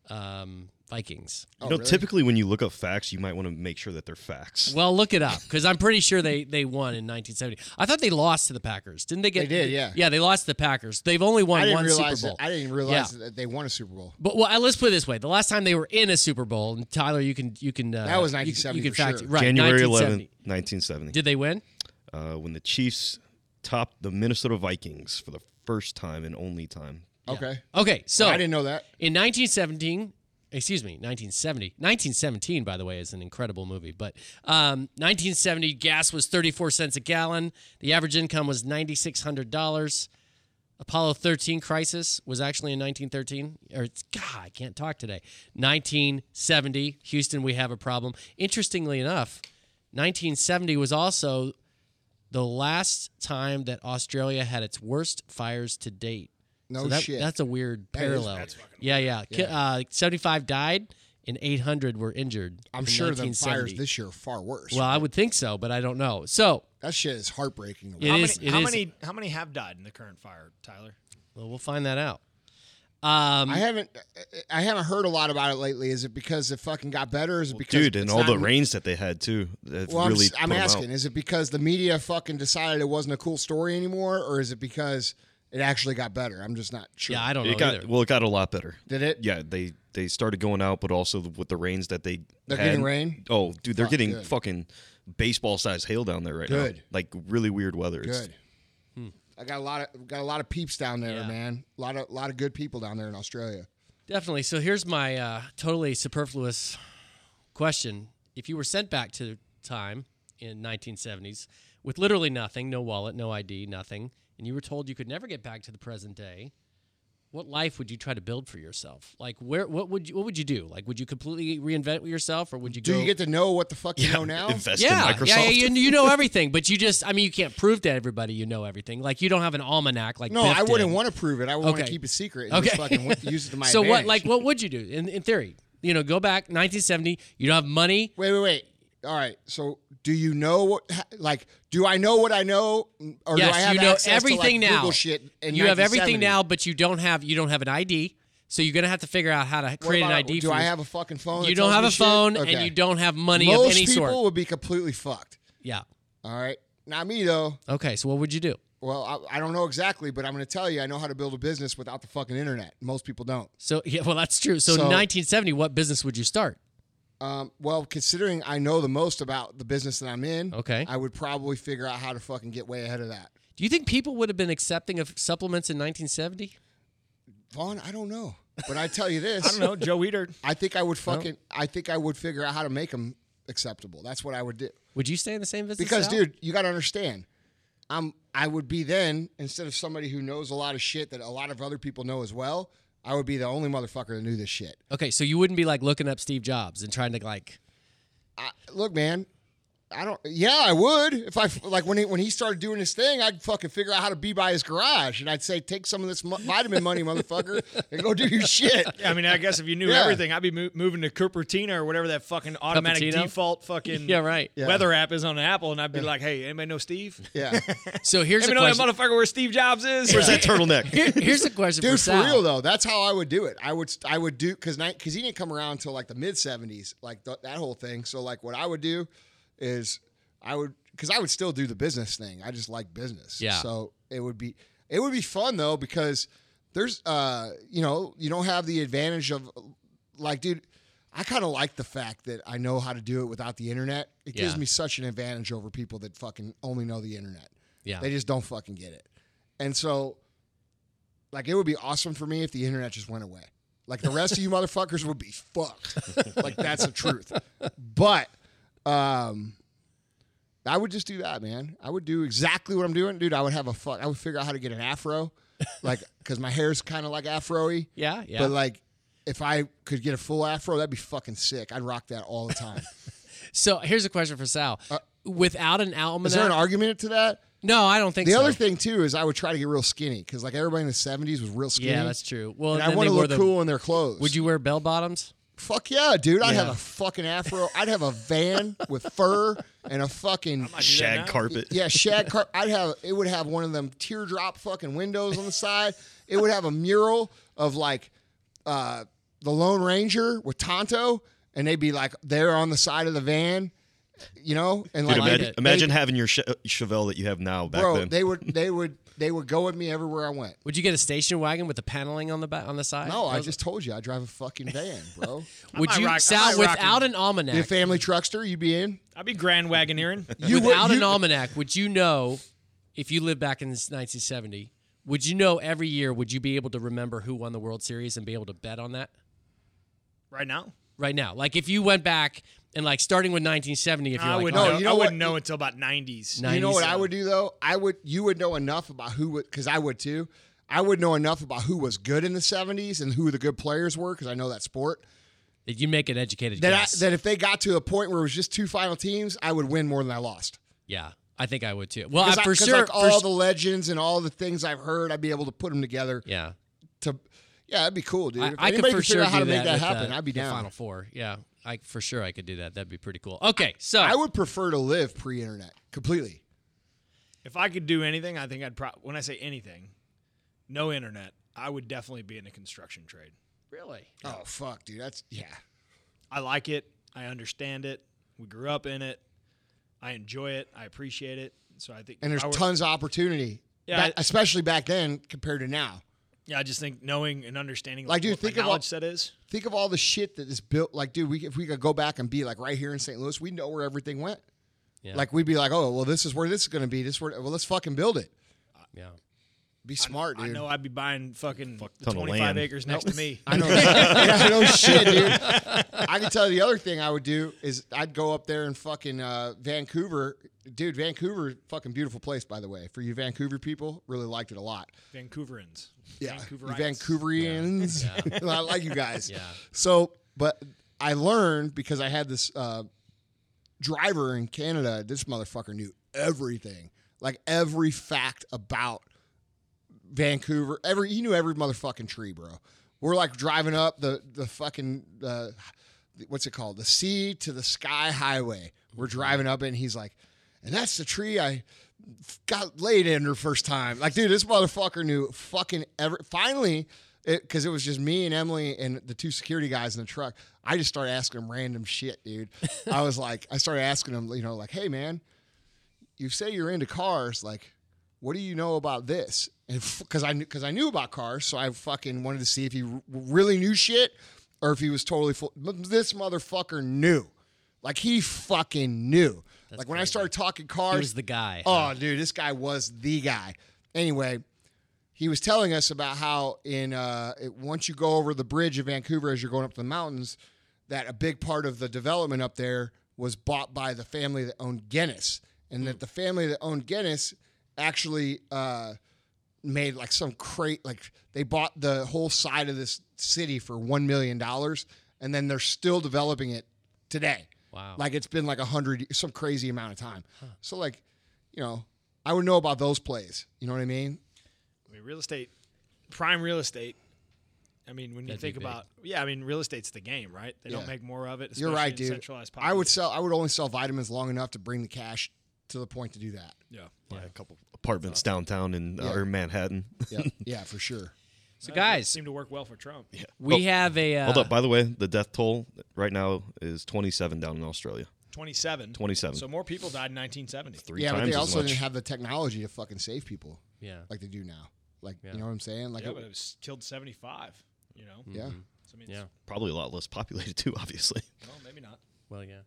um, Vikings. Oh, you know, really? typically when you look up facts, you might want to make sure that they're facts. Well, look it up because I'm pretty sure they they won in 1970. I thought they lost to the Packers. Didn't they get? They did, yeah. Yeah, they lost to the Packers. They've only won one Super Bowl. that. I didn't realize Yeah. that they won a Super Bowl. But well, let's put it this way: the last time they were in a Super Bowl, and Tyler, you can you can uh, That was you can- 1970 You can for fact sure. right? January 1970. 11th, 1970. Did they win? uh, when the Chiefs topped the Minnesota Vikings for the first time and only time. Okay. Okay, so I didn't know that. In 1917, excuse me, 1970. 1917, by the way, is an incredible movie. But um, 1970, gas was 34 cents a gallon. The average income was $9,600. Apollo 13 crisis was actually in 1913. Or God, I can't talk today. 1970, Houston, we have a problem. Interestingly enough, 1970 was also the last time that Australia had its worst fires to date. No So that- shit. That's a weird parallel. that's yeah, yeah. Ki- Uh, 75 died and 800 were injured. I'm in sure the fires this year are far worse. Well, I would think so, but I don't know. So that shit is heartbreaking. It how is- many? it how is- many? How many have died in the current fire, Tyler? well, we'll find that out. Um, I haven't I haven't heard a lot about it lately. Is it because it fucking got better? Is it because Dude, and all not the in- rains that they had too. That Well, really I'm, s- I'm put 'em asking: out. Is it because the media fucking decided it wasn't a cool story anymore, or is it because it actually got better? I'm just not sure. yeah, I don't know It got either. well. It got a lot better. Did it? Yeah, they they started going out, but also with the rains that they They're had- getting rain? Oh, dude, they're Fuck, getting good. fucking baseball sized hail down there right now. Good. Like really weird weather. It's- Good. I got a lot of got a lot of peeps down there, Yeah. man. A lot of lot of good people down there in Australia. Definitely. So here's my uh, totally superfluous question: If you were sent back to time in 1970s with literally nothing, no wallet, no ID, nothing, and you were told you could never get back to the present day, what life would you try to build for yourself? Like, where, what would you, what would you do? Like, would you completely reinvent yourself, or would you Do go? you get to know what the fuck you know now? Invest yeah, in Microsoft. yeah, yeah, you, you know everything, but you just, I mean, you can't prove to everybody you know everything. Like, you don't have an almanac like no, Biff I wouldn't did. want to prove it. I would want to keep it secret and just Okay. fucking use it to my so what, like, what would you do in, in theory? You know, go back 1970. You don't have money. Wait, wait, wait. All right. So do you know what? Like, do I know what I know, or do I have you know access to, everything like, now. Google shit. You have everything now, but you don't have you don't have an ID. So you're gonna have to figure out how to create an ID. Do for I you. have a fucking phone? You don't have a phone, Okay. and you don't have money Most of any people sort. People would be completely fucked. Yeah. All right, not me though. Okay. So what would you do? Well, I, I don't know exactly, but I'm going to tell you, I know how to build a business without the fucking internet. Most people don't. So yeah, well that's true. So, So- 1970, what business would you start? Um, well, considering I know the most about the business that I'm in, Okay. I would probably figure out how to fucking get way ahead of that. Do you think people would have been accepting of supplements in 1970? Vaughn, I don't know, but I tell you this, I don't know, Joe Weider. I think I would fucking, I think I would figure out how to make them acceptable. That's what I would do. Would you stay in the same business? Because, Sal? dude, you got to understand, I'm, I would be then instead of somebody who knows a lot of shit that a lot of other people know as well. I would be the only motherfucker that knew this shit. Okay, so you wouldn't be like looking up Steve Jobs and trying to like. I, look, man. I don't. Yeah, I would if I like when he when he started doing his thing. I'd fucking figure out how to be by his garage, and I'd say, take some of this mo- vitamin money, motherfucker, and go do your shit. Yeah, I mean, I guess if you knew Yeah. everything, I'd be mo- moving to Cupertino or whatever that fucking automatic Cupertino? default fucking Yeah, right. Yeah. weather app is on Apple, and I'd be like, "Hey, anybody know Steve? Yeah, So here's a Anybody know that motherfucker where Steve Jobs is?" Where's that turtleneck? Here- here's a question for dude, for Sal. real though, that's how I would do it. I would I would do because because he didn't come around until like the mid '70s, like th- that whole thing. So like, what I would do is I would because I would still do the business thing. I just like business. Yeah. So it would be it would be fun though because there's uh you know you don't have the advantage of like dude. I kind of like the fact that I know how to do it without the internet. It gives me such an advantage over people that fucking only know the internet. Yeah. They just don't fucking get it. And so, like, it would be awesome for me if the internet just went away. Like, the rest of you motherfuckers would be fucked. like, that's the truth. But, um, I would just do that, man. I would do exactly what I'm doing, dude. I would have a fuck. I would figure out how to get an afro, like, because my hair's kind of like afro-y. Yeah, yeah. But like, if I could get a full afro, that'd be fucking sick. I'd rock that all the time. so here's a question for Sal. Without an almanac, Uh, Is there an argument to that? no, I don't think The so. other thing too is I would try to get real skinny because like everybody in the '70s was real skinny. yeah, that's true. Well, and I want they to look the- cool in their clothes. Would you wear bell bottoms? Fuck yeah, dude! I'd have a fucking afro. I'd have a van with fur and a fucking Shag carpet. yeah shag car. I'd have it would have one of them teardrop fucking windows on the side. It would have a mural of like uh, the Lone Ranger with Tonto, and they'd be like there on the side of the van, you know, and Dude, like like imagine, it. imagine having your Che- Chevelle that you have now back bro, then. they would they would they would go with me everywhere I went. Would you get a station wagon with the paneling on the back on the side? No, I just told you I drive a fucking van, bro. Would you rock- I Sal without it. an almanac? Be a family truckster, you'd be in. I'd be Grand Wagoneering. You would- without an you- almanac, would you know if you lived back in 1970? Would you know every year? Would you be able to remember who won the World Series and be able to bet on that right now. right now? Like if you went back and like starting with 1970, if you're I like, wouldn't oh, know. you know I what? wouldn't know until about 90s. Nice. You know what I would do though? I would you would know enough about who would because I would too. I would know enough about who was good in the '70s and who the good players were because I know that sport. that you make an educated That I, guess. that if they got to a point where it was just two final teams, I would win more than I lost. yeah, I think I would too. Well, Because I, I- for 'cause, sure, like for all s- the legends and all the things I've heard, I'd be able to put them together. yeah. To yeah, that'd be cool, dude. I, If I could anybody for could figure sure out how do to make that, with, happen, uh, I'd be the down. Final four, yeah, I for sure I could do that. That'd be pretty cool. Okay, so I would prefer to live pre-internet completely. If I could do anything, I think I'd pro- when I say anything, no internet, I would definitely be in the construction trade. really, Oh fuck, dude, that's yeah. I like it. I understand it. We grew up in it. I enjoy it. I appreciate it. So I think And there's I would- tons of opportunity, Yeah, back- I- especially back then compared to now. Yeah, I just think knowing and understanding Like, like, dude, what think my of all- knowledge set is. Think of all the shit that is built. Like, dude, we, if we could go back and be like right here in St. Louis, we know where everything went. Yeah. Like, we'd be like, oh, well, this is where this is going to be. This where, well, let's fucking build it. yeah. Be smart, I dude. know I'd be buying fucking the ton of 25 land. acres next to me. I know. yeah, I know shit, dude. I can tell you the other thing I would do is I'd go up there in fucking uh, Vancouver. Dude, Vancouver, fucking beautiful place, by the way. For you Vancouver people, really liked it a lot. Vancouverans. Yeah, Vancouverites. Vancouverians. I like you guys. Yeah. So, but I learned because I had this uh, driver in Canada. This motherfucker knew everything, like every fact about Vancouver. Every he knew every motherfucking tree, bro. We're like driving up the the fucking uh, what's it called? The sea to the sky highway. We're driving up and he's like, and that's the tree I got laid in her first time. Like, dude, this motherfucker knew fucking ever. Finally, because it, was just me and Emily and the two security guys in the truck. I just started asking him random shit, dude. I was like, I started asking him, you know, like, hey man, you say you're into cars, like, what do you know about this? And because I knew because I knew about cars, so I fucking wanted to see if he r- really knew shit or if he was totally full. This motherfucker knew, like he fucking knew. like when I started talking cars, He was the guy. Oh, dude, this guy was the guy. Anyway, he was telling us about how in uh, it, once you go over the bridge of Vancouver as you're going up the mountains, that a big part of the development up there was bought by the family that owned Guinness, and that the family that owned Guinness actually uh, made like some crate like they bought the whole side of this city for one million dollars, and then they're still developing it today. Wow. Like it's been like a hundred, some crazy amount of time. So like, you know, I would know about those plays. You know what I mean? I mean, real estate, prime real estate. I mean, when you That'd be think about, yeah, I mean, real estate's the game, right? They Yeah. don't make more of it. You're right, in dude. Centralized I would sell. I would only sell vitamins long enough to bring the cash to the point to do that. Yeah. Buy a couple apartments downtown in uh, Yeah. or Manhattan. Yeah, yeah, for sure. so That guys, seem to work well for Trump. Yeah. we Oh, have a uh, Hold up. By the way, the death toll right now is 27 down in Australia. 27. 27. So more people died in 1970. Three yeah, but times they as also much. didn't have the technology to fucking save people yeah. like they do now. Like Yeah. you know what I'm saying? Like yeah, it- but it was killed 75. You know. yeah. So, I mean, Yeah. Probably a lot less populated too, obviously. Well, maybe not. Well, yeah.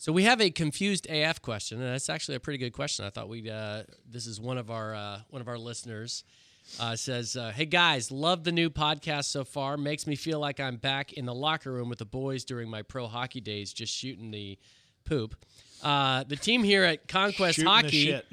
So we have a confused AF question, and that's actually a pretty good question. I thought we uh, this is one of our uh, one of our listeners uh, says, uh, "Hey guys, love the new podcast so far. Makes me feel like I'm back in the locker room with the boys during my pro hockey days, just shooting the poop." Uh, the team here at Conquest Shooting the Hockey, shit.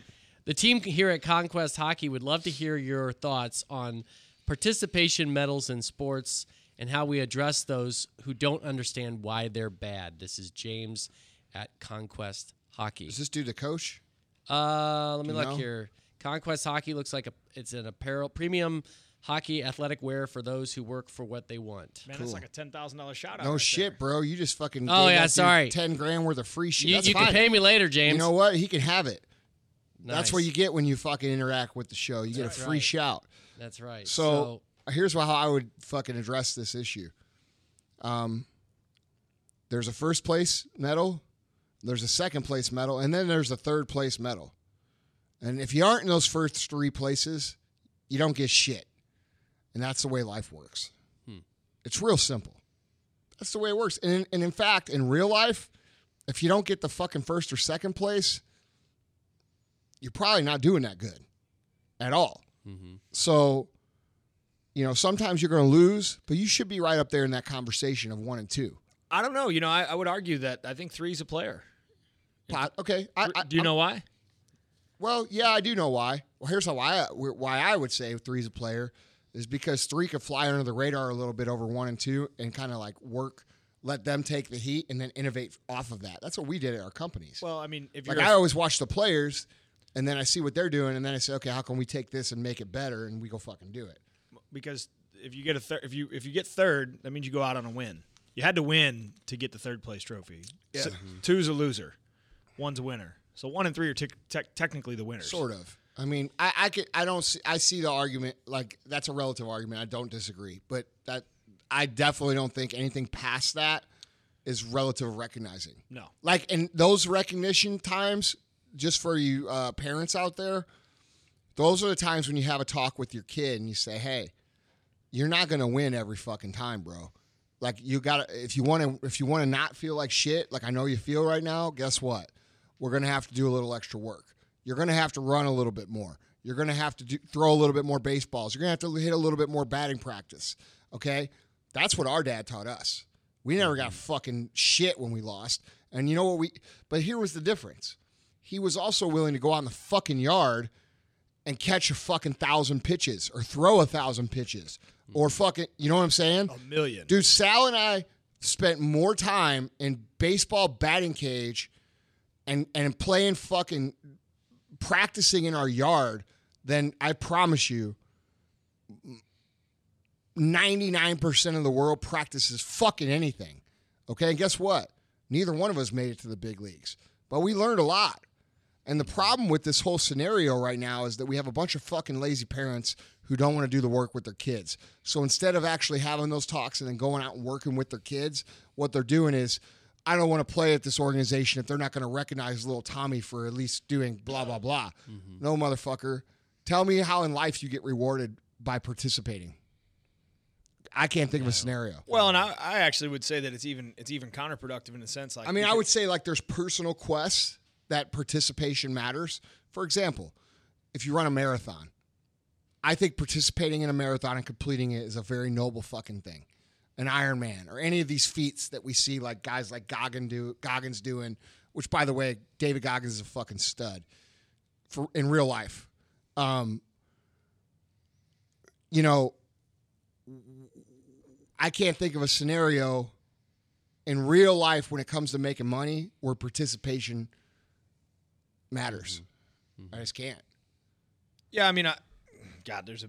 the team here at Conquest Hockey would love to hear your thoughts on participation medals in sports and how we address those who don't understand why they're bad. This is James at Conquest Hockey. Is this dude the coach? Uh, let me you look know? here. Conquest Hockey looks like a it's an apparel premium hockey athletic wear for those who work for what they want. Man, Cool. that's like a ten thousand dollar shout out. No right shit, there. bro. You just fucking. Oh, gave yeah, sorry. Ten grand worth of free shit. You, That's you fine. can pay me later, James. You know what? He can have it. That's Nice. what you get when you fucking interact with the show. You get a free right. shout. That's right. So, here's how I would fucking address this issue. Um, there's a first place medal, there's a second place medal, and then there's a third place medal. And if you aren't in those first three places, you don't get shit. And that's the way life works. Hmm. It's real simple. That's the way it works. And, and in fact, in real life, if you don't get the fucking first or second place, you're probably not doing that good at all. Mm-hmm. So, you know, sometimes you're going to lose, but you should be right up there in that conversation of one and two. I don't know. You know, I, I would argue that I think three's a player. Pot- Okay, I, I, Do you I'm- know why? Well, yeah, I do know why. Well, here's how I why I would say three's a player is because three could fly under the radar a little bit over one and two and kind of like work, let them take the heat and then innovate off of that. That's what we did at our companies. Well, I mean, if you're like a- I always watch the players, and then I see what they're doing, and then I say, okay, how can we take this and make it better? And we go fucking do it. because if you get a third, if you if you get third, that means you go out on a win. You had to win to get the third place trophy. Yeah. So- two's a loser, one's a winner. So one and three are tec- tec- technically the winners. Sort of. I mean, I, I could, I don't see, I see the argument like that's a relative argument. I don't disagree, but that I definitely don't think anything past that is relative recognizing. No. Like in those recognition times, just for you uh, parents out there, those are the times when you have a talk with your kid and you say, "Hey, you're not gonna win every fucking time, bro. Like you got to if you want to if you want to not feel like shit, like I know you feel right now. Guess what? We're gonna have to do a little extra work. You're gonna have to run a little bit more. You're gonna have to do, throw a little bit more baseballs. You're gonna have to hit a little bit more batting practice. Okay, that's what our dad taught us. We never got mm-hmm. fucking shit when we lost. And you know what we? But here was the difference. He was also willing to go out in the fucking yard and catch a fucking thousand pitches or throw a thousand pitches or mm-hmm. fucking, you know what I'm saying? A million. Dude, Sal and I spent more time in baseball batting cage and and playing fucking practicing in our yard than I promise you 99% of the world practices fucking anything. Okay, and guess what? Neither one of us made it to the big leagues, but we learned a lot. And the problem with this whole scenario right now is that we have a bunch of fucking lazy parents who don't want to do the work with their kids. So instead of actually having those talks and then going out and working with their kids, what they're doing is, I don't want to play at this organization if they're not going to recognize little Tommy for at least doing blah, blah, blah. Mm-hmm. No, motherfucker. Tell me how in life you get rewarded by participating. I can't think of a scenario. Well, and I, I actually would say that it's even it's even counterproductive in a sense. Like I mean, I would say like there's personal quests that participation matters. For example, if you run a marathon, I think participating in a marathon and completing it is a very noble fucking thing. An Ironman or any of these feats that we see like guys like Goggin do Goggins doing, which by the way, David Goggins is a fucking stud for in real life. Um, you know, I can't think of a scenario in real life when it comes to making money where participation matters. I just can't. Yeah, I mean, I, God, there's a.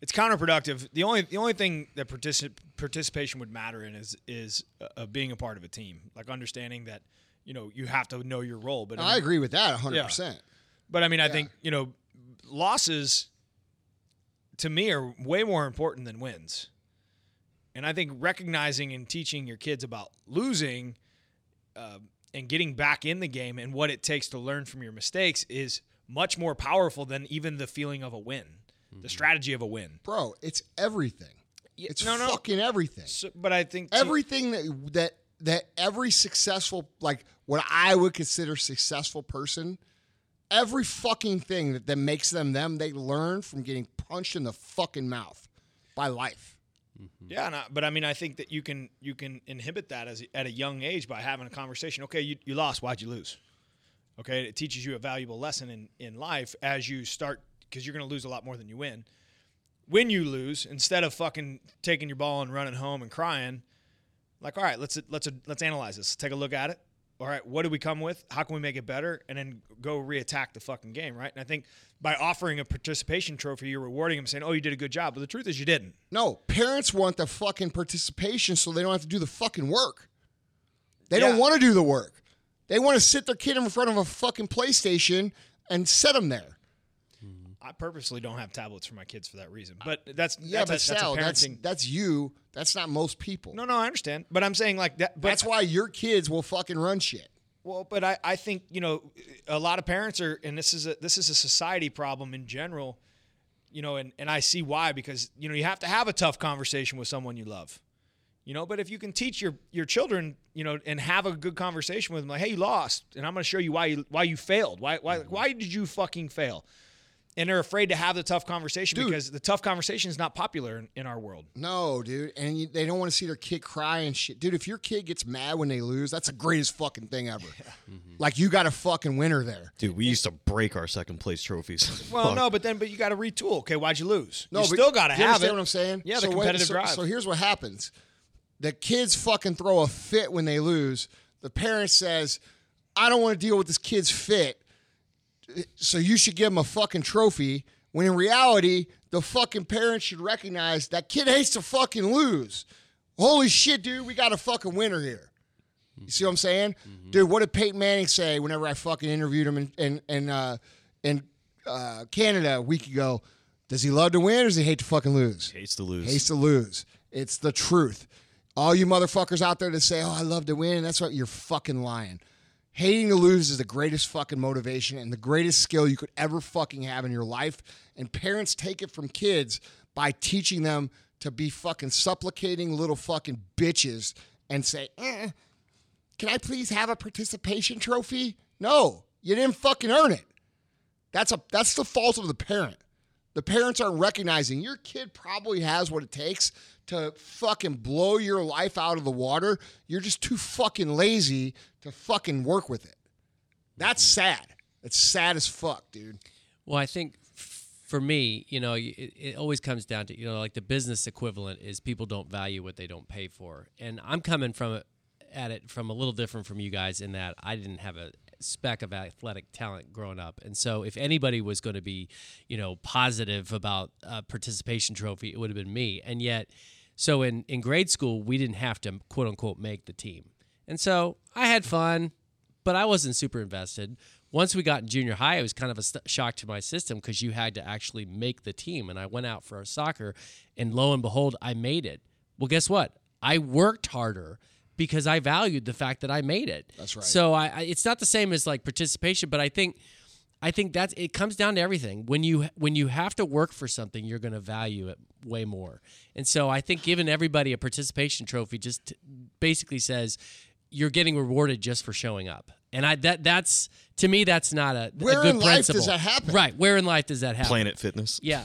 It's counterproductive. The only the only thing that particip- participation would matter in is is uh, being a part of a team, like understanding that you know you have to know your role. But I mean- agree with that 100%. But I mean, I think you know, losses to me are way more important than wins. And I think recognizing and teaching your kids about losing uh, and getting back in the game and what it takes to learn from your mistakes is much more powerful than even the feeling of a win, the mm-hmm. strategy of a win. Bro, it's everything. It's no, no. fucking everything. So, but I think to- everything that that that every successful like what I would consider successful person, every fucking thing that, that makes them them, they learn from getting punched in the fucking mouth by life. Mm-hmm. Yeah, and I, but I mean, I think that you can you can inhibit that as at a young age by having a conversation. Okay, you, you lost. Why'd you lose? Okay, it teaches you a valuable lesson in in life as you start because you're going to lose a lot more than you win. When you lose, instead of fucking taking your ball and running home and crying, like, all right, let's let's let's analyze this. Take a look at it. All right, what do we come with? How can we make it better? And then go reattack the fucking game, right? And I think by offering a participation trophy, you're rewarding them, saying, "Oh, you did a good job." But the truth is, you didn't. No, parents want the fucking participation so they don't have to do the fucking work. They don't want to do the work. They want to sit their kid in front of a fucking PlayStation and set them there. I purposely don't have tablets for my kids for that reason. But that's Yeah, that's, but a, Sal, that's that's that's you. That's not most people. no, no, I understand. But I'm saying like that. But That's why your kids will fucking run shit. well, but I, I think you know a lot of parents are, and this is a this is a society problem in general. You know, and and I see why because you know you have to have a tough conversation with someone you love. You know, but if you can teach your your children, you know, and have a good conversation with them, like, hey, you lost, and I'm going to show you why you why you failed. Why why why did you fucking fail? And they're afraid to have the tough conversation Dude. because the tough conversation is not popular in, in our world. No, dude, and you, they don't want to see their kid cry and shit, dude. If your kid gets mad when they lose, that's the greatest fucking thing ever. Mm-hmm. Like you got a fucking winner there. Dude, we used to break our second place trophies. Well, Fuck. no, but then but you got to retool. Okay, why'd you lose? No, you still got to you have understand it. what I'm saying? Yeah, the So wait, competitive so, drive. So here's what happens: the kids fucking throw a fit when they lose. The parent says, "I don't want to deal with this kid's fit, so you should give him a fucking trophy." When in reality, the fucking parents should recognize that kid hates to fucking lose. Holy shit, dude, we got a fucking winner here. You see what I'm saying, dude? What did Peyton Manning say whenever I fucking interviewed him in in in, uh, in uh, Canada a week ago? Does he love to win or does he hate to fucking lose? hates to lose. Hates to lose. It's the truth. All you motherfuckers out there that say, "Oh, I love to win," that's what you're fucking lying. Hating to lose is the greatest fucking motivation and the greatest skill you could ever fucking have in your life. And parents take it from kids by teaching them to be fucking supplicating little fucking bitches and say, eh, "Can I please have a participation trophy?" No, you didn't fucking earn it. That's a that's the fault of the parent. The parents aren't recognizing your kid probably has what it takes to fucking blow your life out of the water. You're just too fucking lazy to fucking work with it. That's mm-hmm. sad. It's sad as fuck, dude. Well, I think f- for me, you know, it, it always comes down to you know, like the business equivalent is people don't value what they don't pay for, and I'm coming from it at it from a little different from you guys in that I didn't have a speck of athletic talent growing up, and so if anybody was going to be, you know, positive about a participation trophy, it would have been me, and yet So in in grade school, we didn't have to quote unquote make the team, and so I had fun, but I wasn't super invested. Once we got in junior high, it was kind of a st- shock to my system because you had to actually make the team. And I went out for a soccer, and lo and behold, I made it. Well, guess what? I worked harder because I valued the fact that I made it. That's right. So I, I it's not the same as like participation, but I think I think that's it comes down to everything. When you when you have to work for something, you're going to value it way more. And so I think giving everybody a participation trophy just t- basically says you're getting rewarded just for showing up. And I that that's to me that's not a, a Where good in life principle. does that happen? Right. Where in life does that happen? Planet Fitness. Yeah.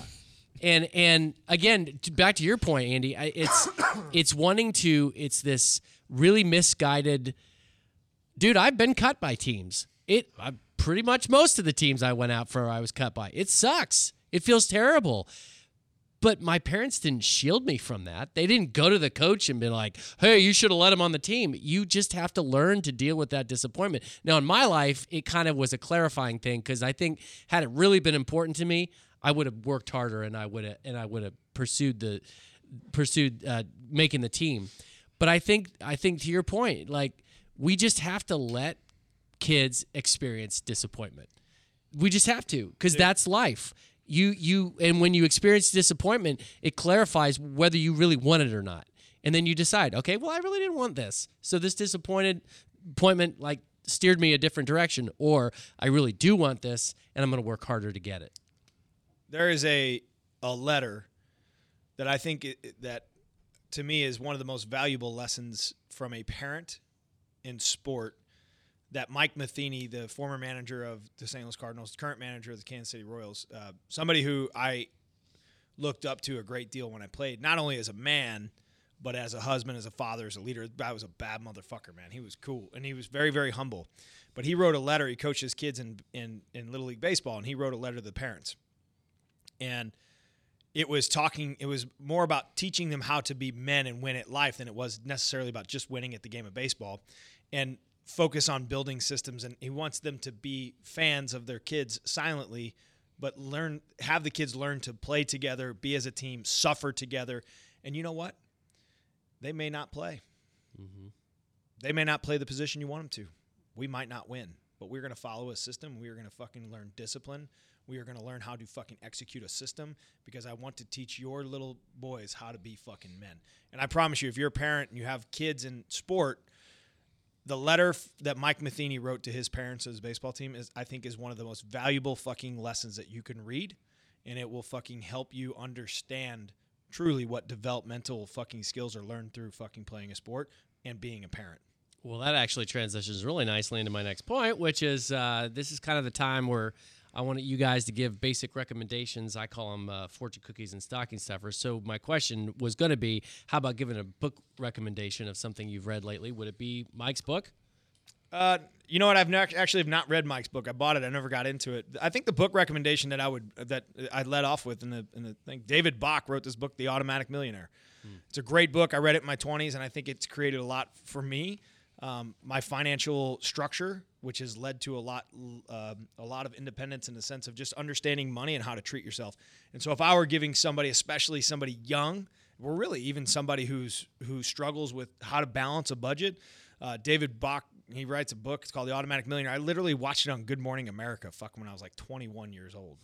And and again, t- back to your point, Andy, it's it's wanting to it's this really misguided dude, I've been cut by teams. It I, pretty much most of the teams I went out for I was cut by. It sucks. It feels terrible. But my parents didn't shield me from that. They didn't go to the coach and be like, "Hey, you should have let him on the team." You just have to learn to deal with that disappointment. Now, in my life, it kind of was a clarifying thing because I think had it really been important to me, I would have worked harder and I would have and I would have pursued the pursued uh, making the team. But I think I think to your point, like we just have to let kids experience disappointment. We just have to because that's life. You you and when you experience disappointment, it clarifies whether you really want it or not. And then you decide, okay, well, I really didn't want this. So this disappointed appointment like steered me a different direction or I really do want this and I'm going to work harder to get it. there is a a letter that I think it, that to me is one of the most valuable lessons from a parent in sport that Mike Matheny, the former manager of the St. Louis Cardinals, current manager of the Kansas City Royals, uh, somebody who I looked up to a great deal when I played, not only as a man, but as a husband, as a father, as a leader. I was a bad motherfucker, man. He was cool and he was very, very humble. But he wrote a letter. He coached his kids in, in, in Little League Baseball, and he wrote a letter to the parents and it was talking it was more about teaching them how to be men and win at life than it was necessarily about just winning at the game of baseball and focus on building systems and he wants them to be fans of their kids silently but learn have the kids learn to play together be as a team suffer together. And you know what? They may not play. Mm-hmm. They may not play the position you want them to. We might not win but we're going to follow a system. We are going to fucking learn discipline. We are going to learn how to fucking execute a system because I want to teach your little boys how to be fucking men. And I promise you, if you're a parent and you have kids in sport, the letter f- that Mike Matheny wrote to his parents of his baseball team is, I think, is one of the most valuable fucking lessons that you can read, and it will fucking help you understand truly what developmental fucking skills are learned through fucking playing a sport and being a parent. Well, that actually transitions really nicely into my next point, which is uh, this is kind of the time where I wanted you guys to give basic recommendations. I call them uh, fortune cookies and stocking stuffers. So my question was going to be, how about giving a book recommendation of something you've read lately? Would it be Mike's book? Uh, you know what? I've not, actually have not read Mike's book. I bought it. I never got into it. I think the book recommendation that I would that I led off with in the in the thing. David Bach wrote this book, The Automatic Millionaire. It's a great book. I read it in my 20s, and I think it's created a lot for me. Um, my financial structure, which has led to a lot um a lot of independence in the sense of just understanding money and how to treat yourself. And so, if I were giving somebody, especially somebody young, or really even somebody who's who struggles with how to balance a budget, uh, David Bach he writes a book. It's called The Automatic Millionaire. I literally watched it on Good Morning America. Fuck, when I was like 21 years old.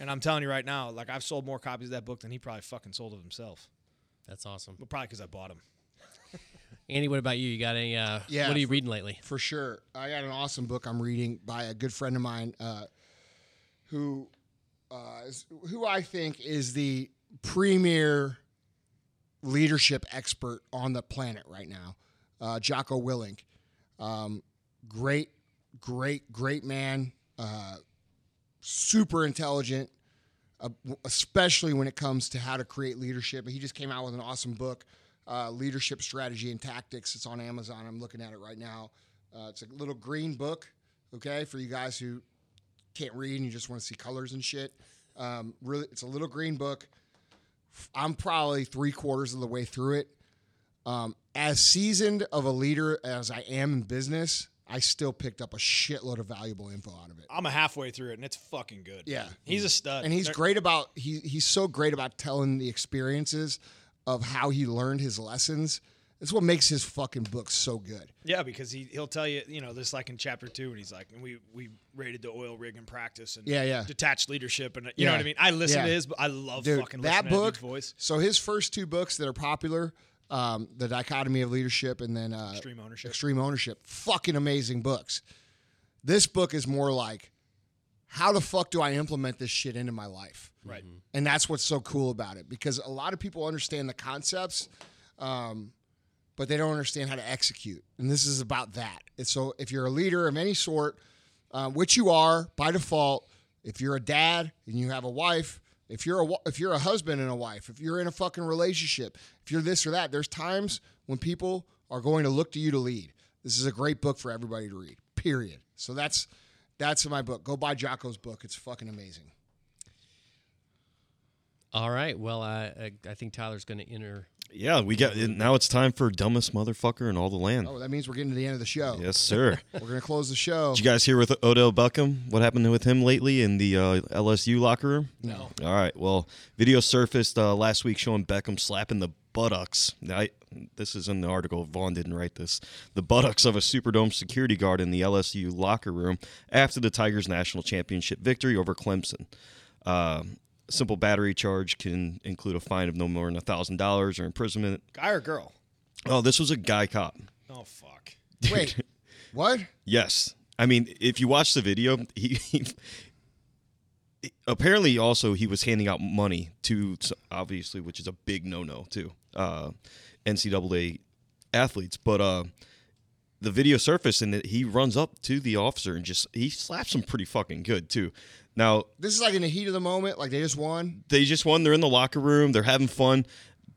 And I'm telling you right now, like I've sold more copies of that book than he probably fucking sold of himself. That's awesome. But probably because I bought him. Andy, what about you? You got any? Uh, Yeah, What are you for- reading lately? for sure. I got an awesome book I'm reading by a good friend of mine, uh, who, uh, is, who I think is the premier leadership expert on the planet right now, uh, Jocko Willink. Um, great, great, great man. Uh, super intelligent, uh, especially when it comes to how to create leadership. He just came out with an awesome book, uh, Leadership Strategy and Tactics. It's on Amazon. I'm looking at it right now. Uh, it's a little green book, okay, for you guys who can't read and you just want to see colors and shit. Um, really, it's a little green book. I'm probably three quarters of the way through it. Um, as seasoned of a leader as I am in business, I still picked up a shitload of valuable info out of it. I'm a halfway through it, and it's fucking good. Yeah. he's a stud. and he's There- great about he he's so great about telling the experiences of how he learned his lessons. It's what makes his fucking book so good. Yeah, because he he'll tell you, you know, this like in chapter two, and he's like, and we we rated the oil rig in practice and Yeah, yeah. detached leadership, and you Yeah. know what I mean. I listen Yeah. to his, but I love Dude, fucking that book. dude's voice. So his first two books that are popular, um, the dichotomy of leadership and then uh, Extreme Ownership. Extreme ownership. Fucking amazing books. This book is more like, how the fuck do I implement this shit into my life? Right. And that's what's so cool about it because a lot of people understand the concepts, um, but they don't understand how to execute. And this is about that. And so if you're a leader of any sort, uh, which you are by default, if you're a dad and you have a wife, if you're a if you're a husband and a wife, if you're in a fucking relationship, if you're this or that, there's times when people are going to look to you to lead. This is a great book for everybody to read. Period. So that's that's my book. Go buy Jocko's book. It's fucking amazing. All right. Well, I I, I think Tyler's going to enter. Yeah, we got now. It's time for dumbest motherfucker in all the land. Oh, that means we're getting to the end of the show. Yes, sir. We're gonna close the show. Did you guys hear with Odell Beckham? What happened with him lately in the uh, LSU locker room? No. All right. Well, video surfaced uh, last week showing Beckham slapping the buttocks. Now, I, this is in the article. Vaughn didn't write this. The buttocks of a Superdome security guard in the LSU locker room after the Tigers' national championship victory over Clemson. Uh, simple battery charge can include a fine of no more than a thousand dollars or imprisonment. Guy or girl? Oh, this was a guy cop. Oh fuck. Wait, what? Yes. I mean, if you watch the video, he, he apparently also he was handing out money to obviously, which is a big no-no too, uh, NCAA athletes. But uh, the video surfaced and he runs up to the officer and just he slaps him pretty fucking good too. Now This is like in the heat of the moment, like they just won. they just won. They're in the locker room. They're having fun.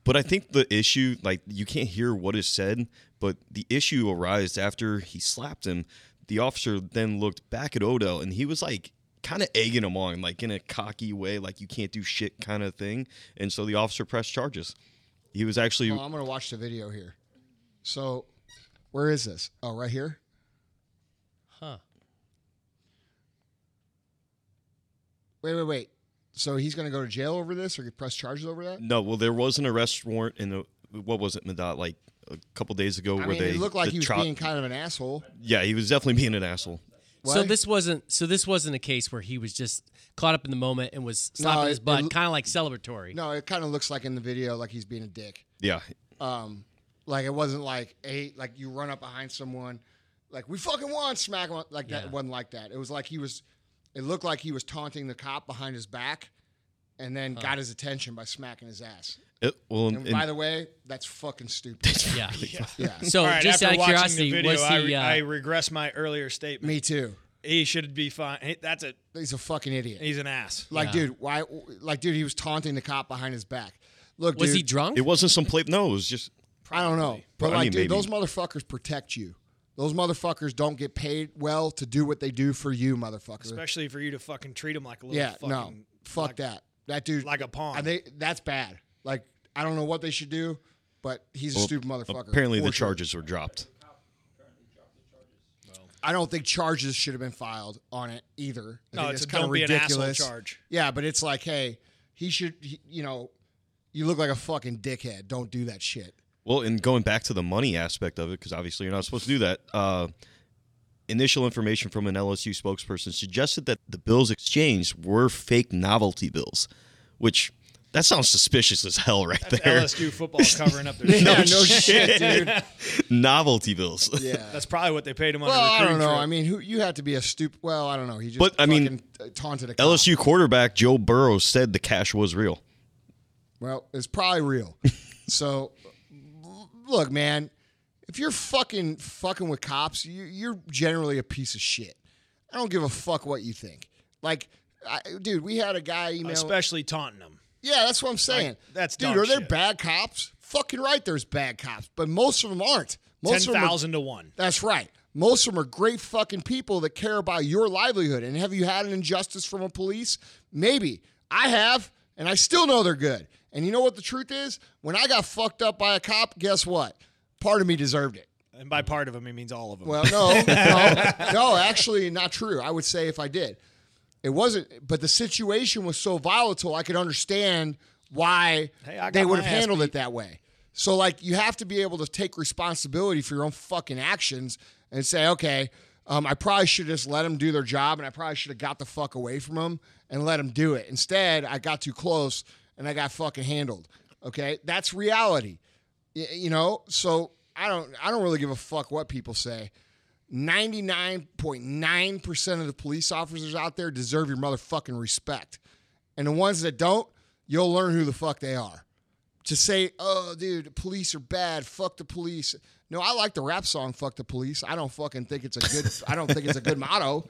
But I think the issue, like, you can't hear what is said, but the issue arose after he slapped him. The officer then looked back at Odell and he was like, kind of egging him on, like in a cocky way, like you can't do shit kind of thing. And so the officer pressed charges. He was actually, Well, I'm gonna watch the video here. So, where is this? Oh, right here. Huh. Wait, wait, wait. So he's gonna go to jail over this, or get press charges over that? no, well, there was an arrest warrant in the, what was it, Madot, like a couple days ago I where mean, they it looked like the he was tri- being kind of an asshole. yeah, he was definitely being an asshole. So this wasn't. So this wasn't a case where he was just caught up in the moment and was slapping No, his butt, kind of like celebratory. No, it kind of looks like in the video like he's being a dick. Yeah, Um, like it wasn't like a like you run up behind someone, like we fucking won, smack him up. like that. Yeah. It wasn't like that. It was like he was. It looked like he was taunting the cop behind his back, and then got his attention by smacking his ass. It- well, And, and- by the way, that's fucking stupid. Yeah. yeah, So All right, just after out of watching curiosity, the video, was I, he? re- uh, I regress my earlier statement. me too. He should be fine. Hey, that's a He's a fucking idiot. he's an ass. Like, Yeah. dude, why? Like, dude, he was taunting the cop behind his back. Look, was dude, he drunk? it wasn't some play. No, it was just I don't know, but I like, mean, dude, maybe. those motherfuckers protect you. Those motherfuckers don't get paid well to do what they do for you, motherfucker. Especially for you to fucking treat them like a little yeah, fucking no, fuck like, that. That dude, like a pawn. I think that's bad. Like, I don't know what they should do, but he's a stupid motherfucker. Apparently, the sure. charges were dropped. I don't think charges should have been filed on it either. I No, think it's kinda don't be an ridiculous. charge. Yeah, but it's like, hey, he should, he, you know, you look like a fucking dickhead. Don't do that shit. Well, and going back to the money aspect of it, because obviously you're not supposed to do that. Uh, initial information from an LSU spokesperson suggested that the bills exchanged were fake novelty bills, which that sounds suspicious as hell, right there. LSU football covering up their Yeah, no shit, dude. novelty bills. Yeah. That's probably what they paid him on. Well, a I don't know. trip. I mean, who you have to be a stupid. Well, I don't know. He just But, I mean, fucking uh, taunted a cop. LSU quarterback Joe Burrow said the cash was real. Well, it's probably real. so, l- look, man, if you're fucking fucking with cops, you, you're generally a piece of shit. I don't give a fuck what you think. Like, I, dude, we had a guy email. especially taunting them. yeah, that's what I'm saying. that's dude. Are there shit. bad cops? Fucking right, there's bad cops, but most of them aren't. Most Ten of them are thousand to one. That's right. Most of them are great fucking people that care about your livelihood. And have you had an injustice from a police? Maybe. I have, and I still know they're good. And you know what the truth is? When I got fucked up by a cop, guess what? Part of me deserved it. And by part of them, he means all of them. Well, no, no, no, actually, not true. I would say if I did, it wasn't. But the situation was so volatile, I could understand why Hey, they would have handled beat. it that way. So like you have to be able to take responsibility for your own fucking actions and say, okay, um, I probably should have just let them do their job, and I probably should have got the fuck away from them and let them do it. Instead, I got too close and I got fucking handled. Okay, that's reality. Y- You know, so I don't I don't really give a fuck what people say. 99.9% of the police officers out there deserve your motherfucking respect. And the ones that don't, you'll learn who the fuck they are. To say, oh, dude, the police are bad. Fuck the police. No, I like the rap song "Fuck the Police." I don't fucking think it's a good. I don't think it's a good motto.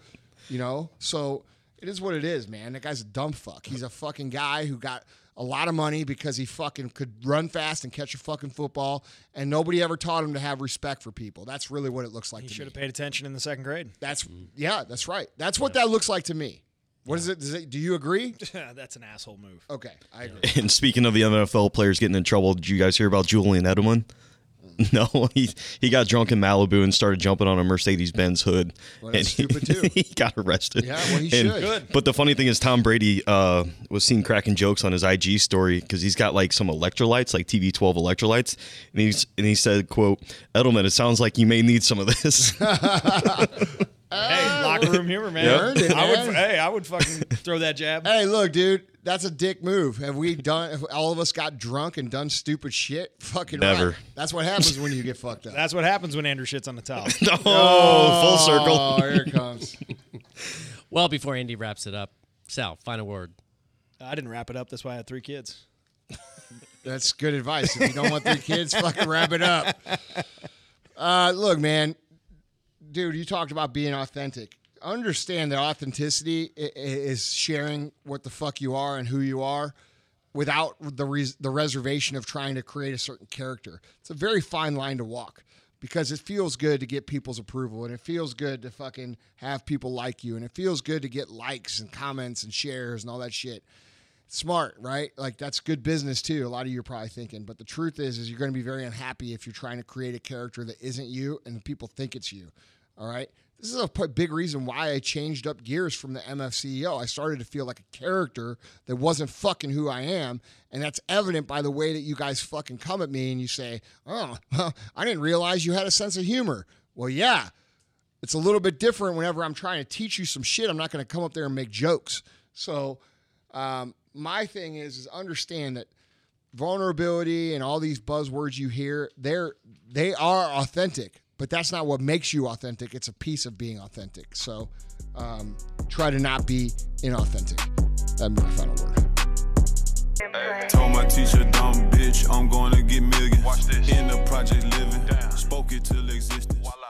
You know, so it is what it is, man. That guy's a dumb fuck. He's a fucking guy who got a lot of money because he fucking could run fast and catch a fucking football, and nobody ever taught him to have respect for people. That's really what it looks like He to should me. have paid attention in the second grade. That's yeah, that's right. That's what that looks like to me. What is it? Does it? Do you agree? That's an asshole move. Okay, I agree. And speaking of the NFL players getting in trouble, did you guys hear about Julian Edelman? No, he he got drunk in Malibu and started jumping on a Mercedes Benz hood. Well, and stupid, too. he got arrested. Yeah, well, he And- should. Good. But the funny thing is, Tom Brady uh, was seen cracking jokes on his IG story because he's got like some electrolytes, like TB12 electrolytes, and he's and he said, "quote Edelman, it sounds like you may need some of this." Hey, locker room humor, man. You earned it, I man. would. Hey, I would fucking throw that jab. Hey, look, dude, that's a dick move. Have we done? Have all of us got drunk and done stupid shit? Fucking right. Never. That's what happens when you get fucked up. That's what happens when Andrew shits on the towel. oh, full circle. Oh, here it comes. Well, before Andy wraps it up, Sal, final word. I didn't wrap it up. That's why I had three kids. That's good advice. If you don't want three kids, fucking wrap it up. Uh, look, man, dude, you talked about being authentic. Understand that authenticity is sharing what the fuck you are and who you are without the res- the reservation of trying to create a certain character. It's a very fine line to walk because it feels good to get people's approval and it feels good to fucking have people like you and it feels good to get likes and comments and shares and all that shit smart, right? Like that's good business too. A lot of you are probably thinking, but the truth is, is you're going to be very unhappy if you're trying to create a character that isn't you and people think it's you. All right. This is a big reason why I changed up gears from the MFCEO. I started to feel like a character that wasn't fucking who I am. And that's evident by the way that you guys fucking come at me and you say, oh, well, I didn't realize you had a sense of humor. Well, yeah, it's a little bit different whenever I'm trying to teach you some shit. I'm not going to come up there and make jokes. So, um, my thing is, is understand that vulnerability and all these buzzwords you hear, they're they are authentic, but that's not what makes you authentic. It's a piece of being authentic. So um, try to not be inauthentic. That'd be my final word. Told my teacher, dumb bitch, I'm gonna get. Watch this. In the project living, spoke it till existence.